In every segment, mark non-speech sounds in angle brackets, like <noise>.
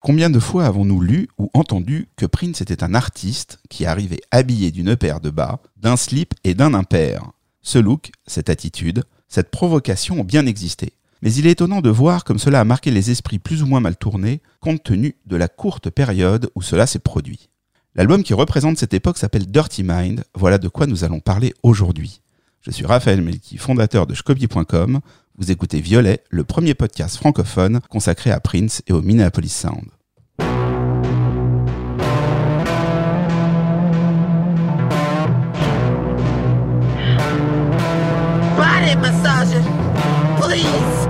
Combien de fois avons-nous lu ou entendu que Prince était un artiste qui arrivait habillé d'une paire de bas, d'un slip et d'un impair? Ce look, cette attitude, cette provocation ont bien existé. Mais il est étonnant de voir comme cela a marqué les esprits plus ou moins mal tournés, compte tenu de la courte période où cela s'est produit. L'album qui représente cette époque s'appelle Dirty Mind, voilà de quoi nous allons parler aujourd'hui. Je suis Raphaël Melki, fondateur de Scopie.com. Vous écoutez Violet, le premier podcast francophone consacré à Prince et au Minneapolis Sound. Body massager, please.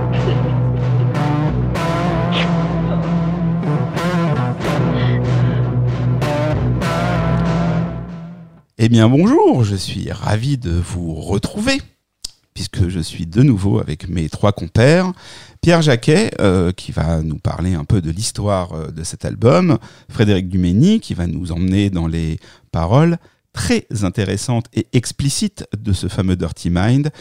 Eh bien bonjour, je suis ravi de vous retrouver puisque je suis de nouveau avec mes trois compères. Pierre Jacquet, euh, qui va nous parler un peu de l'histoire euh, de cet album, Frédéric Dumény, qui va nous emmener dans les paroles très intéressantes et explicites de ce fameux Dirty Mind,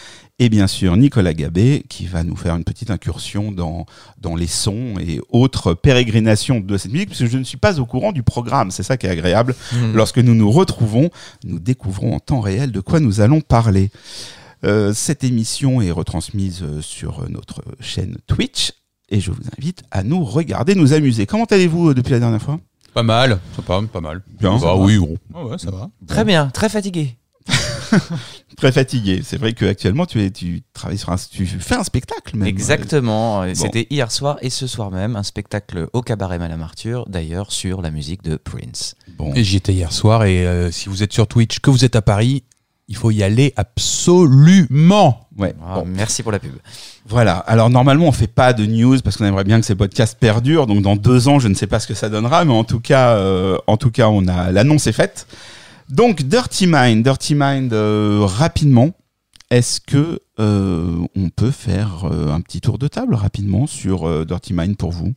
et bien sûr Nicolas Gabé, qui va nous faire une petite incursion dans, dans les sons et autres pérégrinations de cette musique, puisque je ne suis pas au courant du programme, c'est ça qui est agréable. Lorsque nous nous retrouvons, nous découvrons en temps réel de quoi nous allons parler. Euh, cette émission est retransmise euh, sur notre chaîne Twitch et je vous invite à nous regarder, nous amuser. Comment allez-vous euh, depuis la dernière fois? Pas mal, ça pas, pas mal. Bien, bah ça va. oui, gros. Ah ouais, ça va. Très bien, très fatigué. <laughs> Très fatigué. C'est vrai qu'actuellement tu, es, tu travailles sur un, tu fais un spectacle même. Exactement. C'était hier soir et ce soir même un spectacle au cabaret Madame Arthur, d'ailleurs sur la musique de Prince. Bon. Et J'y étais hier soir et euh, si vous êtes sur Twitch, que vous êtes à Paris, il faut y aller absolument. Ouais. Ah, Bon. Merci pour la pub. Voilà. Alors normalement on fait pas de news parce qu'on aimerait bien que ces podcasts perdurent. Donc dans deux ans je ne sais pas ce que ça donnera, mais en tout cas, euh, en tout cas on a l'annonce est faite. Donc Dirty Mind, Dirty Mind euh, rapidement. Est-ce que euh, on peut faire euh, un petit tour de table rapidement sur euh, Dirty Mind pour vous?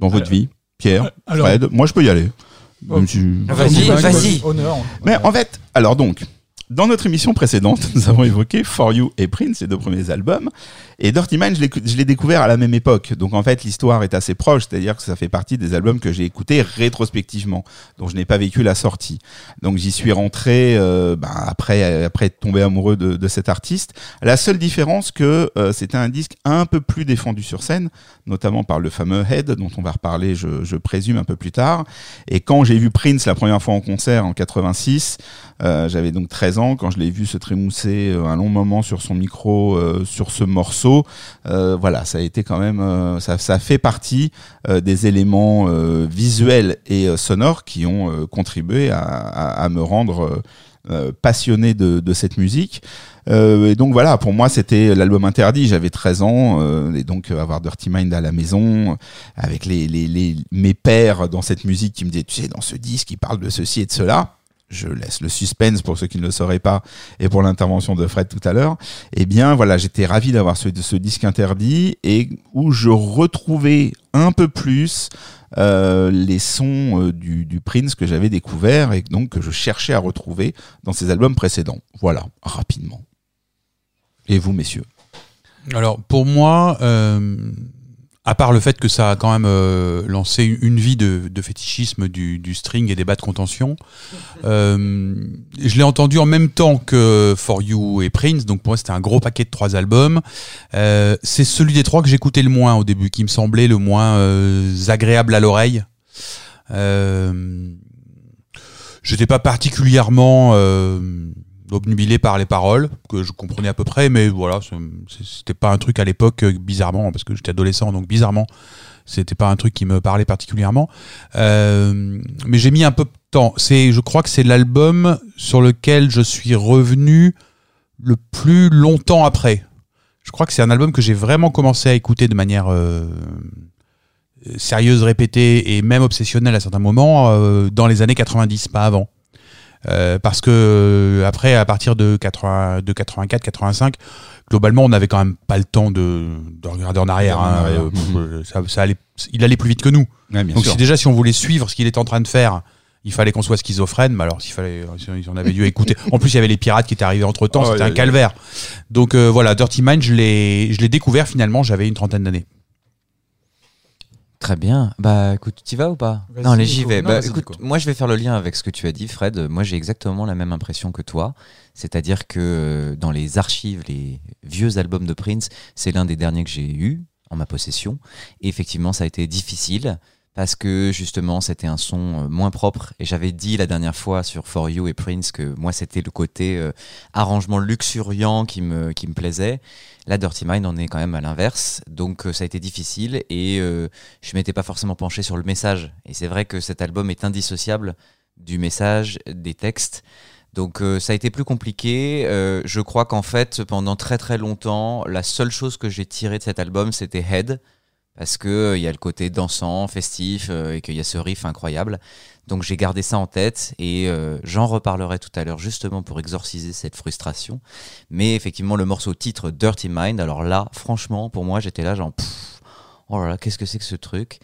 Dans votre vie, Pierre, alors- Fred? Moi je peux y aller. Oh. Même si- Vas-y, vas-y. Honneur. mais en fait, alors donc, dans notre émission précédente, <laughs> nous avons évoqué For You et Prince, les deux premiers albums. Et Dirty Mind, je l'ai- découvert à la même époque. Donc en fait, l'histoire est assez proche, c'est-à-dire que ça fait partie des albums que j'ai écoutés rétrospectivement, dont je n'ai pas vécu la sortie. Donc j'y suis rentré euh, ben, après, après être tombé amoureux de, de cet artiste. La seule différence que euh, c'était un disque un peu plus défendu sur scène, notamment par le fameux Head, dont on va reparler, je, je présume, un peu plus tard. Et quand j'ai vu Prince la première fois en concert en 86, euh, j'avais donc 13 ans quand je l'ai vu se trémousser euh, un long moment sur son micro, euh, sur ce morceau. Euh, voilà, ça a été quand même, euh, ça, ça fait partie euh, des éléments visuels et sonores qui ont contribué à, me rendre passionné de, cette musique. Et donc voilà, pour moi c'était l'album interdit. J'avais 13 ans et donc avoir Dirty Mind à la maison avec les, les, les mes pères dans cette musique qui me disaient tu sais dans ce disque il parle de ceci et de cela. Je laisse le suspense pour ceux qui ne le sauraient pas et pour l'intervention de Fred tout à l'heure. Eh bien voilà, j'étais ravi d'avoir ce, disque interdit et où je retrouvais un peu plus euh, les sons euh, du, du Prince que j'avais découvert et donc que je cherchais à retrouver dans ses albums précédents. Voilà, rapidement. Et vous, messieurs? Alors pour moi, euh, à part le fait que ça a quand même euh, lancé une vie de, de fétichisme du, du string et des bas de contention, euh, je l'ai entendu en même temps que For You et Prince, donc pour moi c'était un gros paquet de trois albums. Euh, c'est celui des trois que j'écoutais le moins au début, qui me semblait le moins euh, agréable à l'oreille. Euh, J'étais pas particulièrement euh, obnubilé par les paroles, que je comprenais à peu près, mais voilà, c'était pas un truc à l'époque, euh, bizarrement, parce que j'étais adolescent, donc bizarrement, c'était pas un truc qui me parlait particulièrement. Euh, mais j'ai mis un peu de temps. Je crois que c'est l'album sur lequel je suis revenu le plus longtemps après. Je crois que c'est un album que j'ai vraiment commencé à écouter de manière euh, sérieuse, répétée et même obsessionnelle à certains moments dans les années 90, pas avant. Euh, parce que euh, après, à partir de, 80, de 84, 85, globalement, on n'avait quand même pas le temps de, de regarder en arrière. En hein. Euh, euh, ça, ça allait, il allait plus vite que nous. Ouais, Donc si déjà si on voulait suivre ce qu'il était en train de faire, il fallait qu'on soit schizophrène. Mais alors s'il fallait, si on avait dû écouter. <laughs> En plus il y avait les pirates qui étaient arrivés entre temps, Oh, c'était un calvaire. Donc euh, voilà, Dirty Mind, je l'ai, je l'ai découvert finalement, j'avais une trentaine d'années. Très bien. Bah écoute, tu vas ou pas? Non, allez, j'y vais. Non, Bah, écoute, Nico. moi je vais faire le lien avec ce que tu as dit, Fred. Moi j'ai exactement la même impression que toi. C'est-à-dire que euh, dans les archives, les vieux albums de Prince, c'est l'un des derniers que j'ai eu en ma possession. Et effectivement, ça a été difficile parce que justement, c'était un son euh, moins propre. Et j'avais dit la dernière fois sur For You et Prince que moi, c'était le côté euh, arrangement luxuriant qui me, qui me plaisait. Là, Dirty Mind, on est quand même à l'inverse. Donc, euh, ça a été difficile et euh, je m'étais pas forcément penché sur le message. Et c'est vrai que cet album est indissociable du message, des textes. Donc euh, ça a été plus compliqué. Euh, je crois qu'en fait, pendant très très longtemps, la seule chose que j'ai tirée de cet album, c'était Head. Parce que euh, il y a le côté dansant, festif, euh, et qu'il y a ce riff incroyable. Donc j'ai gardé ça en tête et euh, j'en reparlerai tout à l'heure justement pour exorciser cette frustration. Mais effectivement, le morceau titre Dirty Mind, alors là, franchement, pour moi, j'étais là genre, pff, oh là là, qu'est-ce que c'est que ce truc?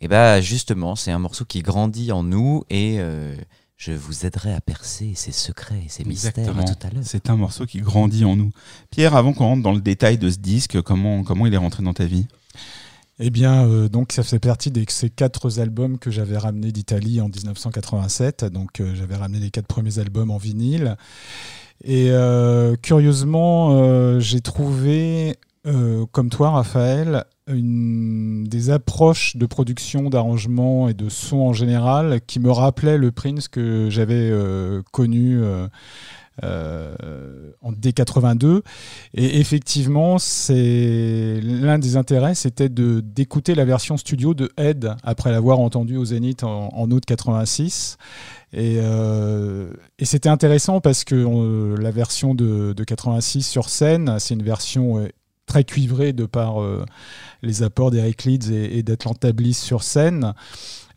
Et bah justement, c'est un morceau qui grandit en nous et euh, je vous aiderai à percer ses secrets et ses mystères tout à l'heure. C'est un morceau qui grandit en nous. Pierre, avant qu'on rentre dans le détail de ce disque, comment, comment il est rentré dans ta vie? Eh bien, euh, donc ça fait partie de ces quatre albums que j'avais ramenés d'Italie en 1987. Donc, euh, j'avais ramené les quatre premiers albums en vinyle. Et euh, curieusement, j'ai trouvé, comme toi, Raphaël, des approches de production, d'arrangement et de son en général qui me rappelaient le Prince que j'avais connu. Euh, en D82. Et effectivement c'est l'un des intérêts c'était de d'écouter la version studio de Ed après l'avoir entendu au Zénith en, août 86 et, euh, et c'était intéressant parce que euh, la version de, de 86 sur scène c'est une version très cuivrée de par les apports d'Eric Leeds et, et d'Atlanta Bliss sur scène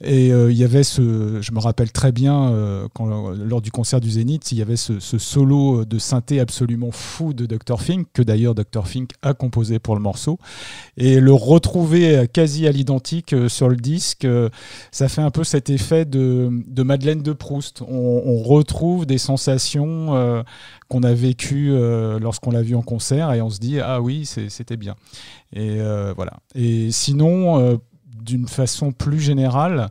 et euh, il y avait ce, je me rappelle très bien, euh, lors du concert du Zénith, il y avait ce, solo de synthé absolument fou de Dr. Fink, que d'ailleurs Dr. Fink a composé pour le morceau. Et le retrouver euh, quasi à l'identique euh, sur le disque, euh, ça fait un peu cet effet de, de Madeleine de Proust. On, retrouve des sensations euh, qu'on a vécues euh, lorsqu'on l'a vu en concert et on se dit, ah oui, c'était bien. Et euh, voilà. Et sinon, euh, d'une façon plus générale,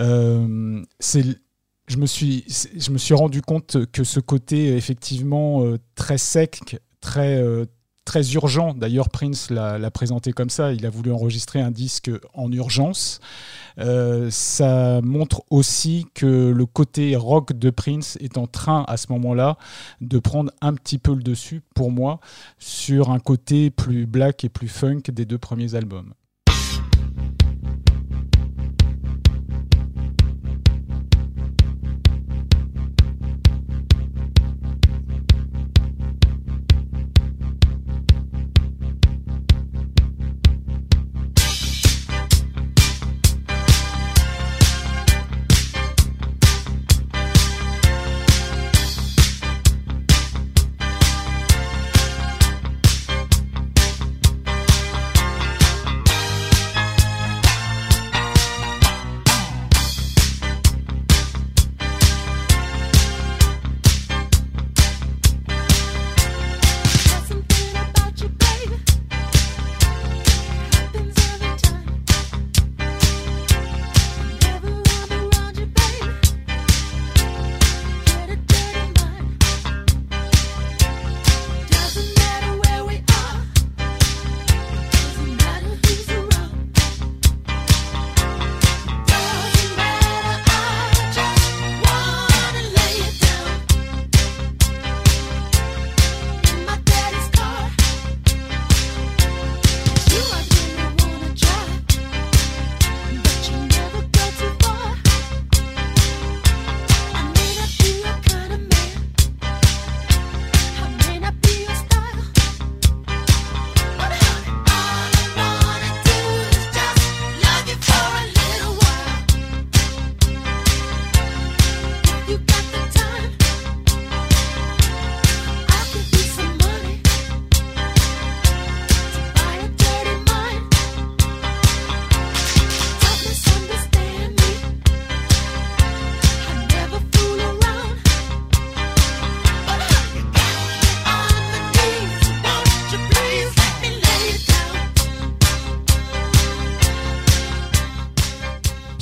euh, je me suis rendu compte que ce côté effectivement euh, très sec, très euh, très urgent. D'ailleurs, Prince l'a présenté comme ça. Il a voulu enregistrer un disque en urgence. Ça montre aussi que le côté rock de Prince est en train à ce moment-là de prendre un petit peu le dessus pour moi sur un côté plus black et plus funk des deux premiers albums.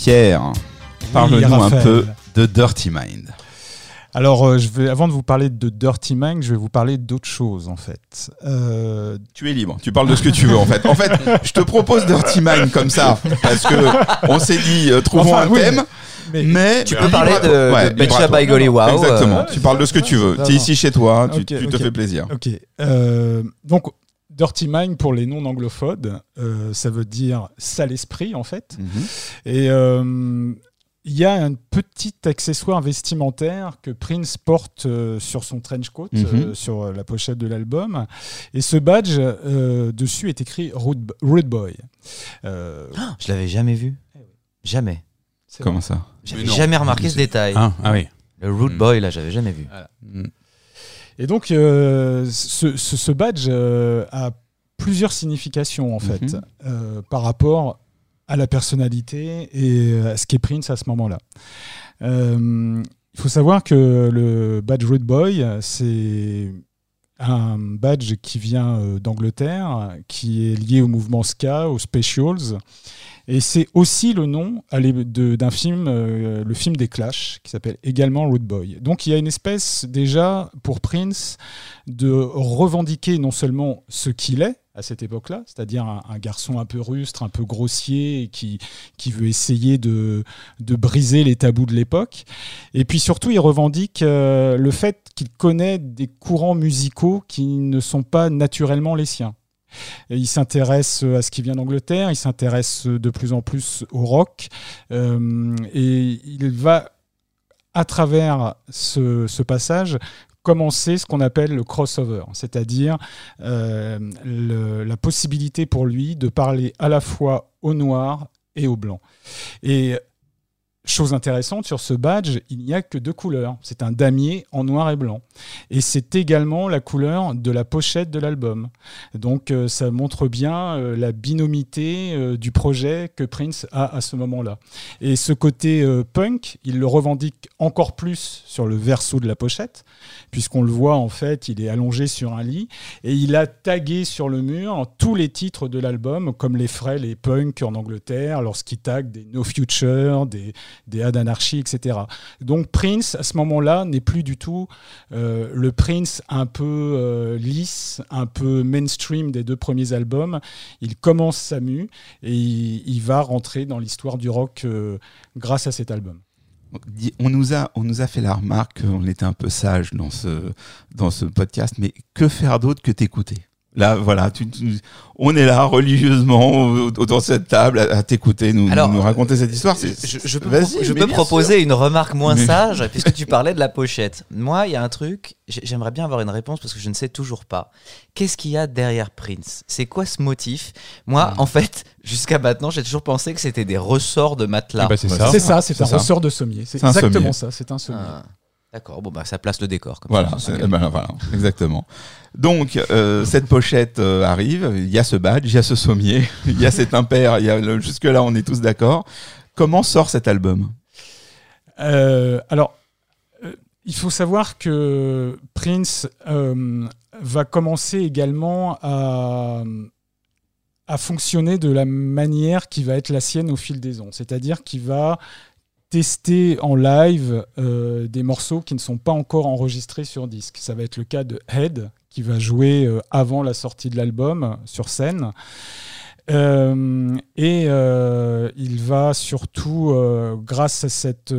Pierre, parle-nous un peu de Dirty Mind. Alors, euh, je vais, avant de vous parler de Dirty Mind, je vais vous parler d'autre chose en fait. Euh, Tu es libre, tu parles de ce que tu veux en fait. En fait, je te propose Dirty Mind comme ça, parce que on s'est dit, euh, trouvons Enfin, un oui, thème, mais- mais... Tu peux parler de, Ouais, de Betcha by Golly Wow. Exactement, euh, tu parles de ce que tu veux. Tu es ici chez toi, tu, te fais plaisir. Ok. Euh, donc, Dirty Mind pour les non-anglophones, euh, ça veut dire sale esprit en fait. mhm. Et euh, il y a un petit accessoire vestimentaire que Prince porte euh, sur son trench coat, Mhm. euh, sur la pochette de l'album. Et ce badge, euh, dessus est écrit Rude, Rude Boy. Euh, Je l'avais jamais vu. Jamais. c'est Comment ça? J'avais jamais remarqué ce détail. Hein ah oui. Le Root Mm. Boy, là, j'avais jamais vu. Mm. Et donc, euh, ce, ce- ce badge euh, a plusieurs significations, en fait, Mhm. euh, par rapport à la personnalité et à ce qu'est Prince à ce moment-là. Il faut savoir que le badge Rude Boy, c'est un badge qui vient d'Angleterre, qui est lié au mouvement ska, aux Specials. Et c'est aussi le nom d'un film, euh, le film des Clash, qui s'appelle également Rude Boy. Donc il y a une espèce déjà pour Prince de revendiquer non seulement ce qu'il est à cette époque-là, c'est-à-dire un, garçon un peu rustre, un peu grossier, qui, qui veut essayer de, de briser les tabous de l'époque. Et puis surtout, il revendique euh, le fait qu'il connaît des courants musicaux qui ne sont pas naturellement les siens. Et il s'intéresse à ce qui vient d'Angleterre, il s'intéresse de plus en plus au rock, euh, et il va, à travers ce, passage, commencer ce qu'on appelle le crossover, c'est-à-dire euh, la possibilité pour lui de parler à la fois au noir et au blanc. Et chose intéressante sur ce badge, il n'y a que deux couleurs. C'est un damier en noir et blanc. Et c'est également la couleur de la pochette de l'album. Donc euh, ça montre bien euh, la binomité euh, du projet que Prince a à ce moment-là. Et ce côté punk, il le revendique encore plus sur le verso de la pochette, puisqu'on le voit en fait, il est allongé sur un lit, et il a tagué sur le mur tous les titres de l'album, comme les feraient les punks en Angleterre, lorsqu'ils taguent des No Future, des, des Had Anarchy, etc. Donc Prince, à ce moment-là, n'est plus du tout euh, le Prince un peu euh, lisse, un peu mainstream des deux premiers albums. Il commence sa mue et il, va rentrer dans l'histoire du rock euh, grâce à cet album. On nous a, on nous a fait la remarque qu'on était un peu sage dans ce, dans ce podcast, mais que faire d'autre que t'écouter? Là, voilà, tu, tu- on est là religieusement autour de cette table à, à t'écouter, nous, Alors, nous raconter cette histoire. Je, je peux, je peux proposer une remarque moins Mais- sage, <laughs> puisque tu parlais de la pochette. Moi, il y a un truc, j'ai- j'aimerais bien avoir une réponse parce que je ne sais toujours pas. Qu'est-ce qu'il y a derrière Prince? C'est quoi ce motif? Moi, Hmm. en fait, jusqu'à maintenant, j'ai toujours pensé que c'était des ressorts de matelas. Eh ben, c'est Ouais, ça. C'est ça, c'est c'est un ressort de sommier. C'est exactement sommier. ça, c'est un sommier. Ah, D'accord, bon, bah, ça place le décor. Comme Voilà, ça. eh ben, voilà, exactement. Donc, euh, cette pochette euh, arrive, il y a ce badge, il y a ce sommier, <laughs> il y a cet impair, il y a le- jusque-là, on est tous d'accord. Comment sort cet album? Euh, alors, euh, il faut savoir que Prince euh, va commencer également à, à fonctionner de la manière qui va être la sienne au fil des ans. C'est-à-dire qu'il va tester en live euh, des morceaux qui ne sont pas encore enregistrés sur disque. Ça va être le cas de Head, qui va jouer euh, avant la sortie de l'album sur scène. Euh, et euh, il va surtout, euh, grâce à cette,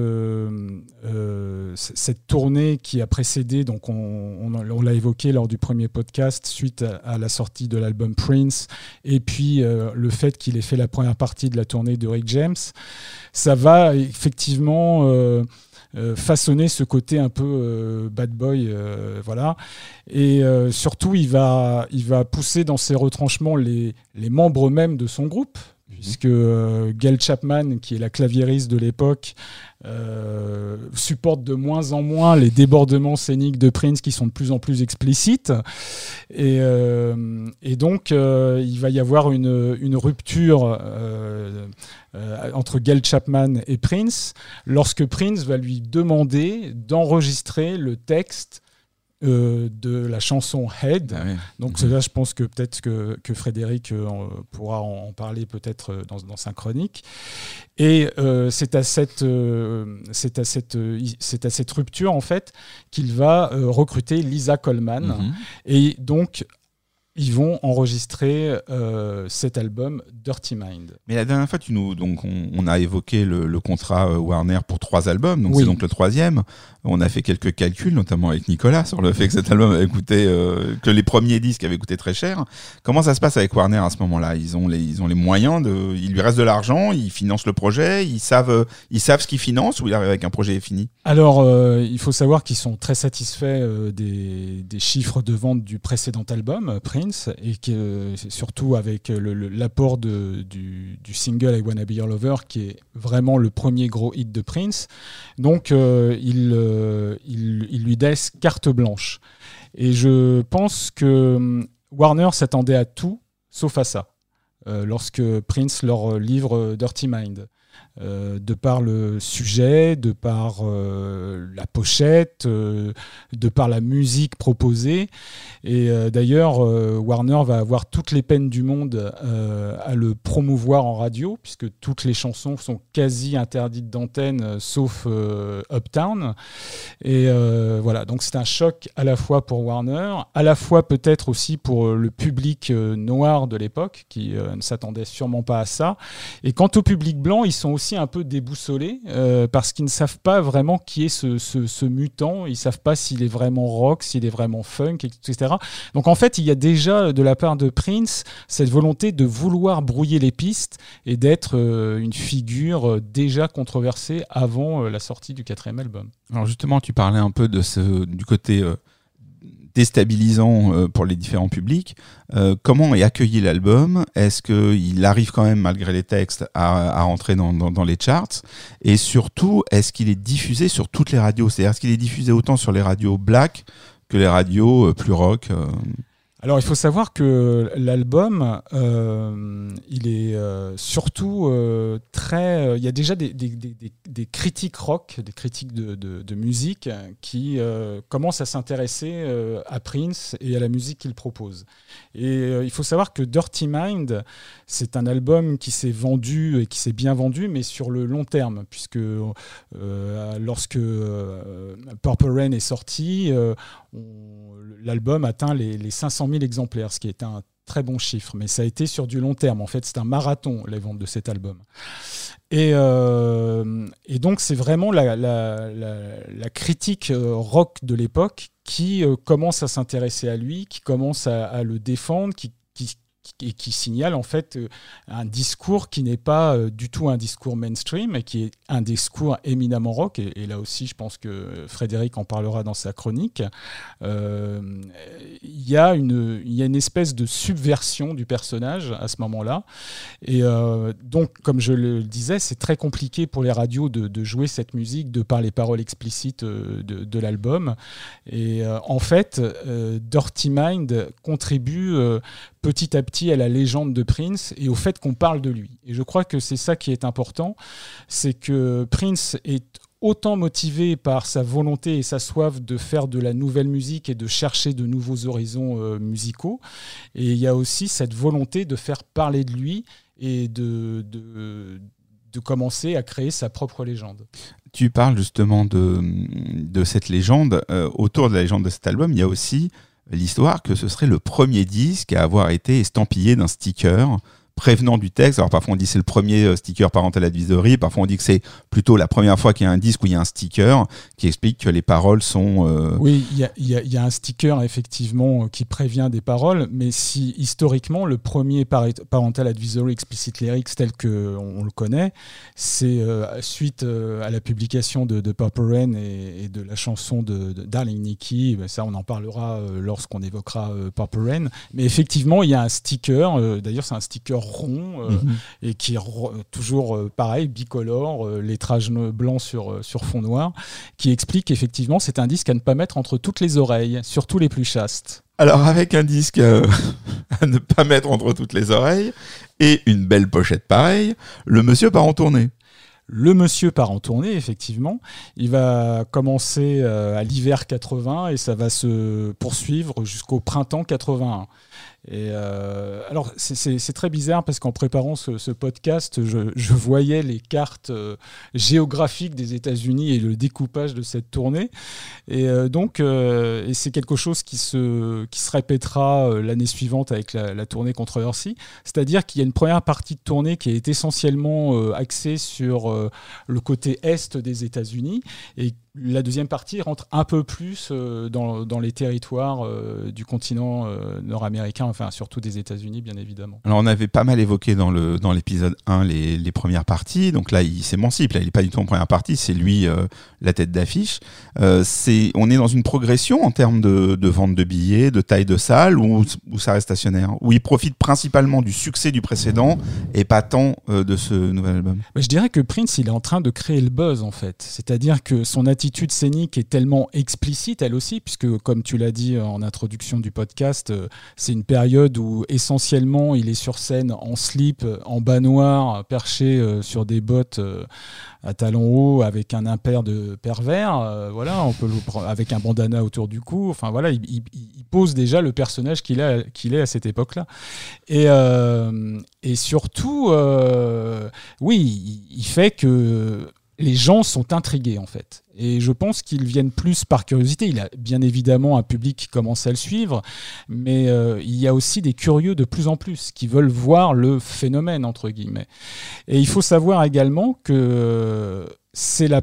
cette tournée qui a précédé, donc on, on- l'a évoqué lors du premier podcast, suite à, la sortie de l'album Prince, et puis le fait qu'il ait fait la première partie de la tournée de Rick James, ça va effectivement façonner ce côté un peu euh, bad boy, euh, voilà. Et euh, surtout, il va, il va pousser dans ses retranchements les, les membres même de son groupe, puisque euh, Gail Chapman, qui est la claviériste de l'époque, euh, supporte de moins en moins les débordements scéniques de Prince qui sont de plus en plus explicites. Et, euh, donc, euh, il va y avoir une, une rupture entre Gail Chapman et Prince lorsque Prince va lui demander d'enregistrer le texte euh, de la chanson Head. Ah oui. Donc Mhm. là, je pense que peut-être que, que Frédéric euh, pourra en, en parler peut-être euh, dans, dans sa chronique. Et euh, c'est à cette, c'est à cette, c'est à cette rupture en fait qu'il va recruter Lisa Coleman. Mhm. Et donc, ils vont enregistrer euh, cet album Dirty Mind. Mais la dernière fois, tu nous, donc, on, on a évoqué le, le contrat euh, Warner pour trois albums, donc Oui. c'est donc le troisième. On a fait quelques calculs, notamment avec Nicolas, sur le fait que cet album avait coûté, euh, que les premiers disques avaient coûté très cher. Comment ça se passe avec Warner à ce moment-là? Ils ont les, ils ont les moyens de, il lui reste de l'argent, ils financent le projet, ils savent, ils savent ce qu'ils financent ou ils arrivent avec un projet fini? Alors, il faut savoir qu'ils sont très satisfaits des, des chiffres de vente du précédent album, euh, Et que surtout avec euh, l'apport du, single I Wanna Be Your Lover, qui est vraiment le premier gros hit de Prince. Donc, euh, il, euh, il, lui laisse carte blanche. Et je pense que hum, Warner s'attendait à tout, sauf à ça, lorsque Prince leur livre Dirty Mind. Euh, de par le sujet, de par euh, la pochette, euh, de par la musique proposée. Et d'ailleurs, Warner va avoir toutes les peines du monde à le promouvoir en radio, puisque toutes les chansons sont quasi interdites d'antenne, sauf Uptown. Et voilà, donc c'est un choc à la fois pour Warner, à la fois peut-être aussi pour le public noir de l'époque, qui ne s'attendait sûrement pas à ça. Et quant au public blanc, ils sont aussi un peu déboussolés euh, parce qu'ils ne savent pas vraiment qui est ce, mutant. Ils savent pas s'il est vraiment rock, s'il est vraiment funk, etc. Donc en fait, il y a déjà de la part de Prince cette volonté de vouloir brouiller les pistes et d'être euh, une figure euh, déjà controversée avant euh, la sortie du quatrième album. Alors justement, tu parlais un peu de ce, du côté euh, déstabilisant euh, pour les différents publics. Euh, comment est accueilli l'album? Est-ce qu'il arrive quand même, malgré les textes, à, à rentrer dans, dans- les charts? Et surtout, est-ce qu'il est diffusé sur toutes les radios? C'est-à-dire, est-ce qu'il est diffusé autant sur les radios black que les radios euh, plus rock Alors il faut savoir que l'album, euh, il est euh, surtout euh, très... Il y a déjà des, critiques rock, des critiques de, musique qui commencent à s'intéresser à Prince et à la musique qu'il propose. Et il faut savoir que Dirty Mind, c'est un album qui s'est vendu et qui s'est bien vendu, mais sur le long terme, puisque euh, lorsque euh, Purple Rain est sorti, euh, l'album atteint les, les 500 000 exemplaires, ce qui est un très bon chiffre, mais ça a été sur du long terme. En fait, c'est un marathon, les ventes de cet album. Et, donc, c'est vraiment la, critique rock de l'époque qui commence à s'intéresser à lui, qui commence à, le défendre, qui- qui- et qui signale en fait euh, un discours qui n'est pas euh, du tout un discours mainstream, mais qui est un discours éminemment rock. Et, et là aussi, je pense que Frédéric en parlera dans sa chronique. Euh, Il y, a une- y a une espèce de subversion du personnage à ce moment-là. Et donc, comme je le disais, c'est très compliqué pour les radios de, jouer cette musique de par les paroles explicites de, l'album. Et en fait, Dirty Mind contribue petit à petit à la légende de Prince et au fait qu'on parle de lui. Et je crois que c'est ça qui est important, c'est que Prince est autant motivé par sa volonté et sa soif de faire de la nouvelle musique et de chercher de nouveaux horizons euh, musicaux. Et il y a aussi cette volonté de faire parler de lui et de, de, de commencer à créer sa propre légende. Tu parles justement de, de cette légende. Euh, autour de la légende de cet album, il y a aussi l'histoire que ce serait le premier disque à avoir été estampillé d'un sticker prévenant du texte. Alors parfois on dit c'est le premier euh, sticker parental advisory, parfois on dit que c'est plutôt la première fois qu'il y a un disque où il y a un sticker qui explique que les paroles sont... euh, Oui, il y a, un sticker effectivement euh, qui prévient des paroles, mais si historiquement le premier parental advisory explicit lyrics tel que on, on le connaît, c'est suite à la publication de, de Purple Rain et, de la chanson de, Darling Nikki. Ben ça, on en parlera lorsqu'on évoquera Purple Rain. Mais effectivement, il y a un sticker. D'ailleurs, c'est un sticker rond euh, Mhm. et qui est toujours euh, pareil, bicolore, euh, lettrage blanc sur, sur fond noir qui explique qu'effectivement c'est un disque à ne pas mettre entre toutes les oreilles, surtout les plus chastes. Alors avec un disque euh, <laughs> à ne pas mettre entre toutes les oreilles et une belle pochette pareille, le monsieur part en tournée. Le monsieur part en tournée, effectivement. Il va commencer euh, à l'hiver 80 et ça va se poursuivre jusqu'au printemps 81. Et euh, alors, c'est- très bizarre parce qu'en préparant ce, podcast, je, voyais les cartes euh, géographiques des États-Unis et le découpage de cette tournée. Et euh, donc, c'est quelque chose qui se, répétera l'année suivante avec la, la tournée Controversy. C'est-à-dire qu'il y a une première partie de tournée qui est essentiellement axée sur le côté est des États-Unis et la deuxième partie rentre un peu plus euh, dans, dans les territoires euh, du continent euh, nord-américain, enfin surtout des États-Unis, bien évidemment. Alors on avait pas mal évoqué dans le dans l'épisode 1 les, les premières parties. Donc là il s'émancipe, là il est pas du tout en première partie, c'est lui la tête d'affiche. C'est on est dans une progression en termes de, de vente de billets, de taille de salle ou où ça reste stationnaire, où il profite principalement du succès du précédent et pas tant de ce nouvel album. Mais je dirais que Prince, il est en train de créer le buzz en fait. C'est-à-dire que son attitude scénique est tellement explicite, elle aussi, puisque comme tu l'as dit en introduction du podcast, euh, c'est une période où essentiellement il est sur scène en slip, en bas noir, perché euh, sur des bottes euh, à talons hauts avec un impair de pervers. voilà, on peut le prendre avec un bandana autour du cou. Enfin voilà, il, pose déjà le personnage qu'il qu'il est à cette époque-là. Et, et surtout, oui, il fait que les gens sont intrigués en fait. Et je pense qu'ils viennent plus par curiosité. Il a bien évidemment un public qui commence à le suivre, mais euh, il y a aussi des curieux de plus en plus qui veulent voir le phénomène, entre guillemets. Et il faut savoir également que c'est la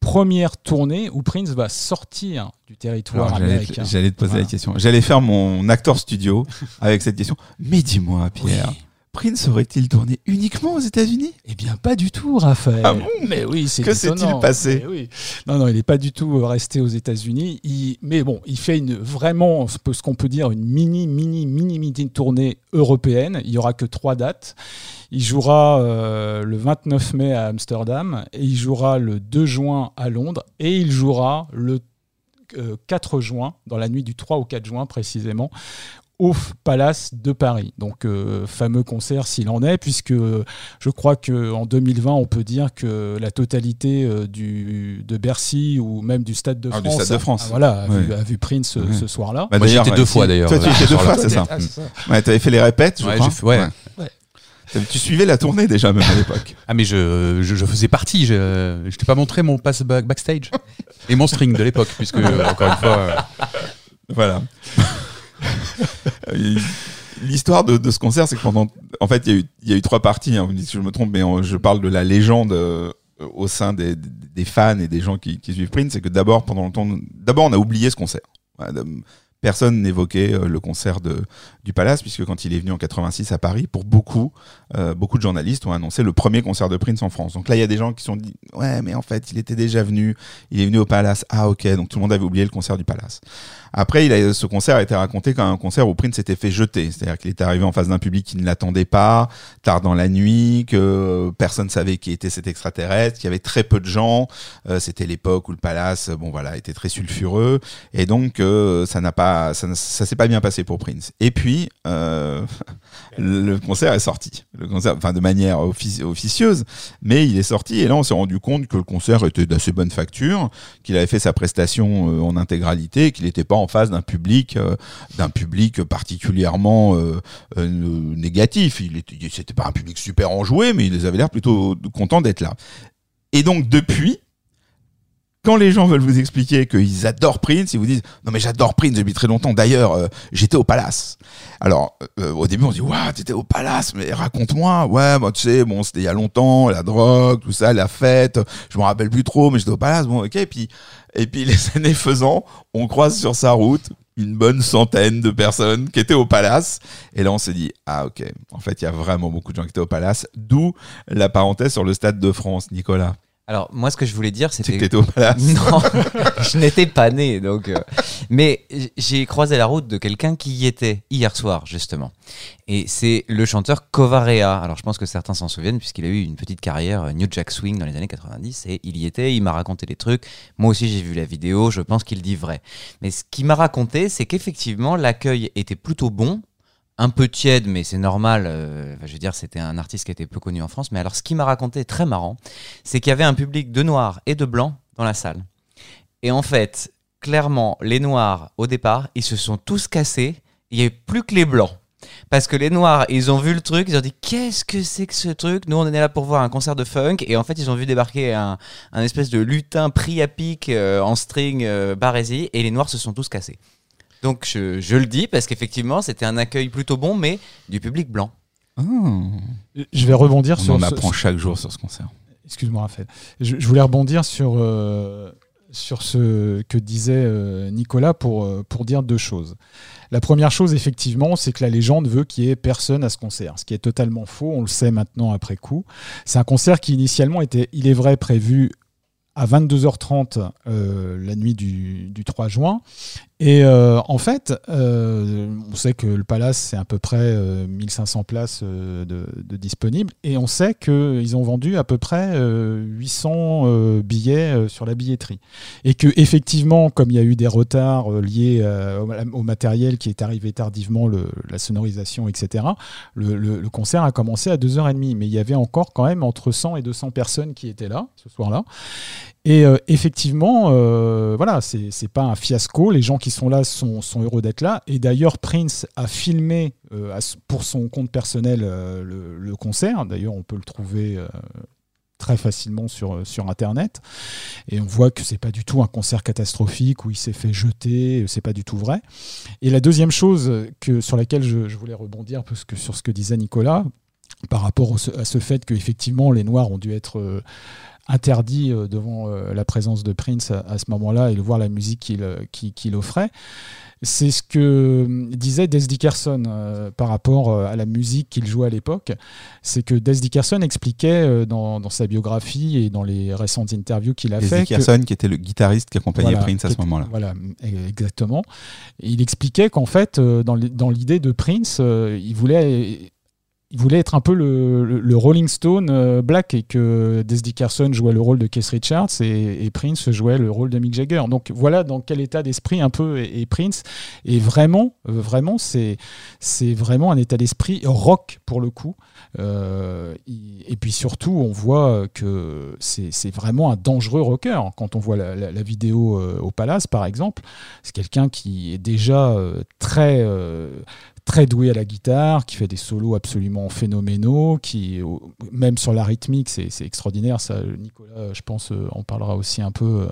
première tournée où Prince va sortir du territoire Alors, américain. j'allais te poser Voilà. la question. J'allais faire mon acteur studio avec cette question. Mais dis-moi Pierre, Oui. Prince aurait-il tourné uniquement aux États-Unis? Eh bien, pas du tout, Raphaël. Ah bon? Mais oui, c'est Que s'est-il passé? Oui. Non, non, il n'est pas du tout euh, resté aux États-Unis. Il- Mais bon, il fait une vraiment, ce qu'on peut dire, une mini, mini, mini, mini tournée européenne. Il y aura que trois dates. Il jouera euh, le 29 mai à Amsterdam et il jouera le 2 juin à Londres et il jouera le euh, 4 juin, dans la nuit du 3 au 4 juin précisément, au Palace de Paris. Donc, euh, fameux concert s'il en est, puisque je crois qu'en 2020, on peut dire que la totalité euh, du, de Bercy ou même du Stade de Ah, du France, Stade de France. a, voilà, a, vu, Ouais. a vu Prince ce soir-là. Bah, Moi, deux fois, d'ailleurs, Toi tu étais deux fois, c'est ça. Ah, ça. Ouais, t'avais fait les répètes, je Ouais, crois. j'ai fait- ouais. Ouais. Tu suivais la tournée déjà même à l'époque. Ah mais je, je, je faisais partie, je, je t'ai pas montré mon pass back- backstage et mon string de l'époque puisque encore une fois euh, Voilà. <laughs> L'histoire de, ce concert, c'est que pendant, en fait, il y a eu, trois parties. hein, vous me dites si je me trompe, mais je parle de la légende euh, au sein des, fans et des gens qui, suivent Prince. C'est que d'abord, pendant longtemps, d'abord, on a oublié ce concert. Personne n'évoquait euh, le concert du Palace, puisque quand il est venu en 86 à Paris, pour beaucoup, euh, beaucoup de journalistes ont annoncé le premier concert de Prince en France. Donc là, il y a des gens qui se sont dit, ouais, mais en fait, il était déjà venu, il est venu au Palace. Ah, ok, donc tout le monde avait oublié le concert du Palace. Après, ce concert a été raconté comme un concert où Prince s'était fait jeter. C'est-à-dire qu'il était arrivé en face d'un public qui ne l'attendait pas, tard dans la nuit, que personne savait qui était cet extraterrestre, qu'il y avait très peu de gens. Euh, C'était l'époque où le palace, bon voilà, était très sulfureux. Et donc, euh, ça n'a pas, ça, ça s'est pas bien passé pour Prince. Et puis, euh, <laughs> le concert est sorti. Le concert, enfin, de manière offici- officieuse, mais il est sorti. Et là, on s'est rendu compte que le concert était d'assez bonne facture, qu'il avait fait sa prestation en intégralité, qu'il n'était pas en face d'un public, euh, d'un public particulièrement euh, euh, négatif. Il était, c'était pas un public super enjoué, mais ils avaient l'air plutôt contents d'être là. Et donc depuis, quand les gens veulent vous expliquer qu'ils adorent Prince, ils vous disent non mais j'adore Prince depuis très longtemps. D'ailleurs, euh, j'étais au Palace. Alors euh, au début on dit waouh t'étais au Palace, mais raconte-moi. Ouais, bah, tu sais bon c'était il y a longtemps, la drogue, tout ça, la fête. Je me rappelle plus trop, mais j'étais au Palace. Bon ok. Et puis et puis <laughs> les années faisant, on croise sur sa route une bonne centaine de personnes qui étaient au Palace. Et là, on s'est dit, ah ok, en fait, il y a vraiment beaucoup de gens qui étaient au Palace. D'où la parenthèse sur le Stade de France, Nicolas. Alors, moi, ce que je voulais dire, C'est que c'était. t'étais au Palace. <laughs> Non, <laughs> je n'étais pas né, donc. euh, Mais j'ai croisé la route de quelqu'un qui y était hier soir, justement. Et c'est le chanteur Covarea. Alors, je pense que certains s'en souviennent, puisqu'il a eu une petite carrière euh, New Jack Swing dans les années 90. Et il y était, il m'a raconté des trucs. Moi aussi, j'ai vu la vidéo, je pense qu'il dit vrai. Mais ce qu'il m'a raconté, c'est qu'effectivement, l'accueil était plutôt bon. Un peu tiède, mais c'est normal. euh, je veux dire, c'était un artiste qui était peu connu en France. Mais alors, ce qu'il m'a raconté, très marrant, c'est qu'il y avait un public de noirs et de blancs dans la salle. Et en fait, clairement, les noirs, au départ, ils se sont tous cassés il y avait plus que les blancs. Parce que les noirs, ils ont vu le truc, ils ont dit qu'est-ce que c'est que ce truc? Nous, on est là pour voir un concert de funk, et en fait, ils ont vu débarquer un, un espèce de lutin pris à pic euh, en string euh, barésie, et les noirs se sont tous cassés. Donc, je, je le dis parce qu'effectivement, c'était un accueil plutôt bon, mais du public blanc. Ah. Je vais rebondir On sur. en ce- apprend chaque jour sur ce concert. Excuse-moi, Raphaël. Je, je voulais rebondir sur, euh, sur ce que disait euh, Nicolas pour, euh, pour dire deux choses. La première chose, effectivement, c'est que la légende veut qu'il y ait personne à ce concert, ce qui est totalement faux. On le sait maintenant après coup. C'est un concert qui initialement était, il est vrai, prévu à 22h30 euh, la nuit du, du 3 juin. Et euh, en fait, euh, on sait que le Palace, c'est à peu près euh, 1500 places euh, de, de disponibles. Et on sait qu'ils ont vendu à peu près euh, 800 euh, billets sur la billetterie. Et que effectivement, comme il y a eu des retards liés au, matériel qui est arrivé tardivement, la sonorisation, etc., le, le- le concert a commencé à 2h30. Mais il y avait encore quand même entre 100 et 200 personnes qui étaient là ce soir-là. Et euh, effectivement, euh, voilà, c'est pas un fiasco. Les gens qui sont là sont, heureux d'être là. Et d'ailleurs, Prince a filmé euh, pour son compte personnel euh, le, concert. D'ailleurs, on peut le trouver très facilement sur, sur Internet. Et on voit que c'est pas du tout un concert catastrophique où il s'est fait jeter. C'est pas du tout vrai. Et la deuxième chose sur laquelle je, voulais rebondir, parce que sur ce que disait Nicolas, par rapport à ce fait qu'effectivement les Noirs ont dû être interdits euh, devant euh, la présence de Prince à, à ce moment-là et de voir la musique qu'il euh, qu'il- offrait. C'est ce que euh, disait Des Dickerson euh, par rapport à la musique qu'il jouait à l'époque. C'est que Des Dickerson expliquait euh, dans, dans sa biographie et dans les récentes interviews qu'il a Les fait que, Dickerson, qui était le guitariste qui accompagnait Voilà, Prince à ce moment-là. voilà, exactement. Et il expliquait qu'en fait, euh, dans l'idée de Prince, il voulait. Il voulait être un peu le, Rolling Stone euh, black et que Des Dickerson jouait le rôle de Keith Richards et, Prince jouait le rôle de Mick Jagger. Donc voilà dans quel état d'esprit un peu est, Prince. Et vraiment, euh, vraiment, c'est vraiment un état d'esprit rock pour le coup. Euh, et puis surtout, on voit que c'est vraiment un dangereux rocker. Quand on voit la, vidéo au Palace, par exemple, c'est quelqu'un qui est déjà très, très doué à la guitare, qui fait des solos absolument phénoménaux, qui, même sur la rythmique, c'est extraordinaire. Ça, Nicolas, je pense, euh, en parlera aussi un peu euh,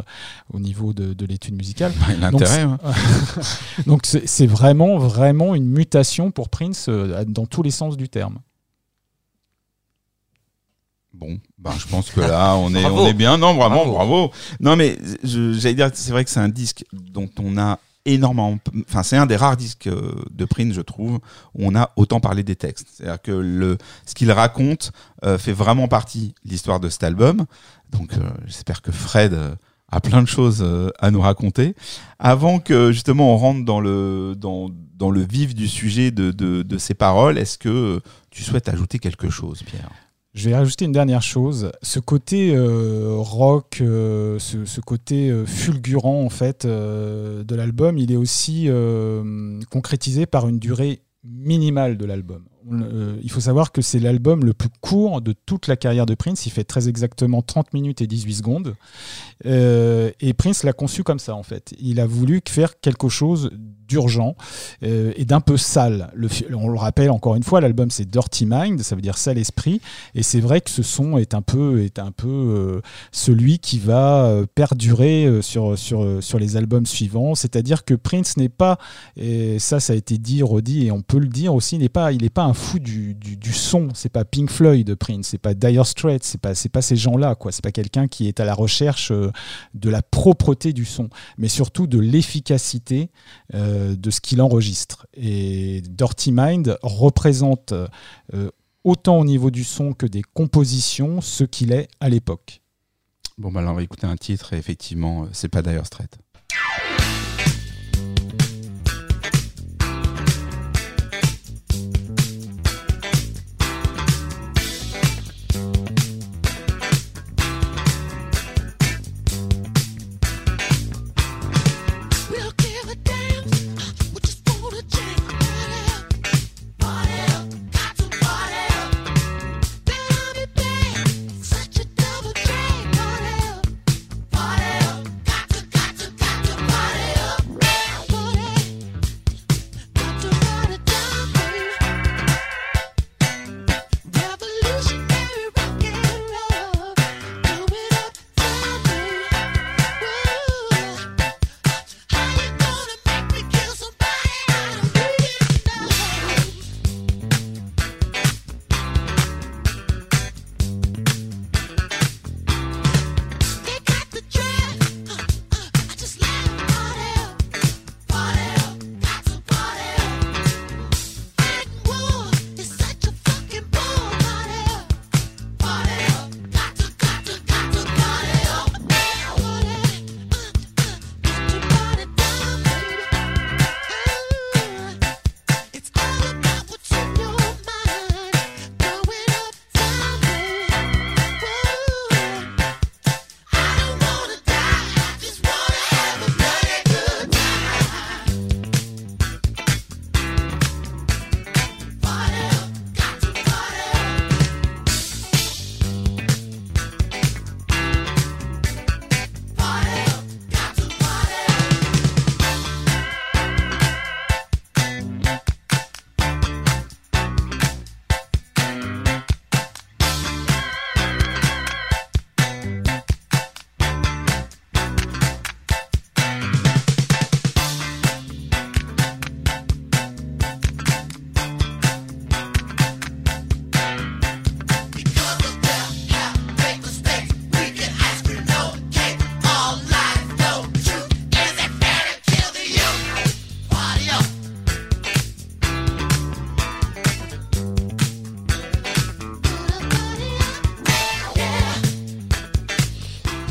au niveau de, de l'étude musicale. L'intérêt, Donc, hein. <laughs> C'est vraiment, vraiment une mutation pour Prince euh, dans tous les sens du terme. Bon, ben, je pense que là, on est, on est bien. Non, vraiment, bravo. Bravo. Non, mais j'allais dire, c'est vrai que c'est un disque dont on a énormément. Enfin, c'est un des rares disques euh, de Prince, je trouve, où on a autant parlé des textes. C'est-à-dire que le, ce qu'il raconte euh, fait vraiment partie de l'histoire de cet album. Donc, euh, j'espère que Fred a plein de choses à nous raconter. Avant que justement on rentre dans le, dans, dans le vif du sujet de, de, de ces paroles, est-ce que tu souhaites ajouter quelque chose, Pierre? Je vais rajouter une dernière chose. Ce côté euh, rock, euh, ce, côté euh, fulgurant en fait de l'album, il est aussi concrétisé par une durée minimale de l'album. Il faut savoir que c'est l'album le plus court de toute la carrière de Prince. Il fait très exactement 30 minutes et 18 secondes. Et Prince l'a conçu comme ça en fait. Il a voulu faire quelque chose d'urgent euh, et d'un peu sale. On le rappelle encore une fois, l'album c'est Dirty Mind, ça veut dire sale esprit. Et c'est vrai que ce son est un peu, est un peu euh, celui qui va euh, perdurer sur, sur, sur les albums suivants. C'est-à-dire que Prince n'est pas, et ça, ça a été dit, redit, et on peut le dire aussi, il n'est pas, pas un fou du, du, du son. C'est pas Pink Floyd, Prince, c'est pas Dire Straits, c'est pas, pas ces gens-là, quoi. C'est pas quelqu'un qui est à la recherche de la propreté du son, mais surtout de l'efficacité de ce qu'il enregistre. Et Dirty Mind représente euh, autant au niveau du son que des compositions ce qu'il est à l'époque. Bon, bah là, on va écouter un titre, et effectivement, euh, c'est pas d'ailleurs Strait.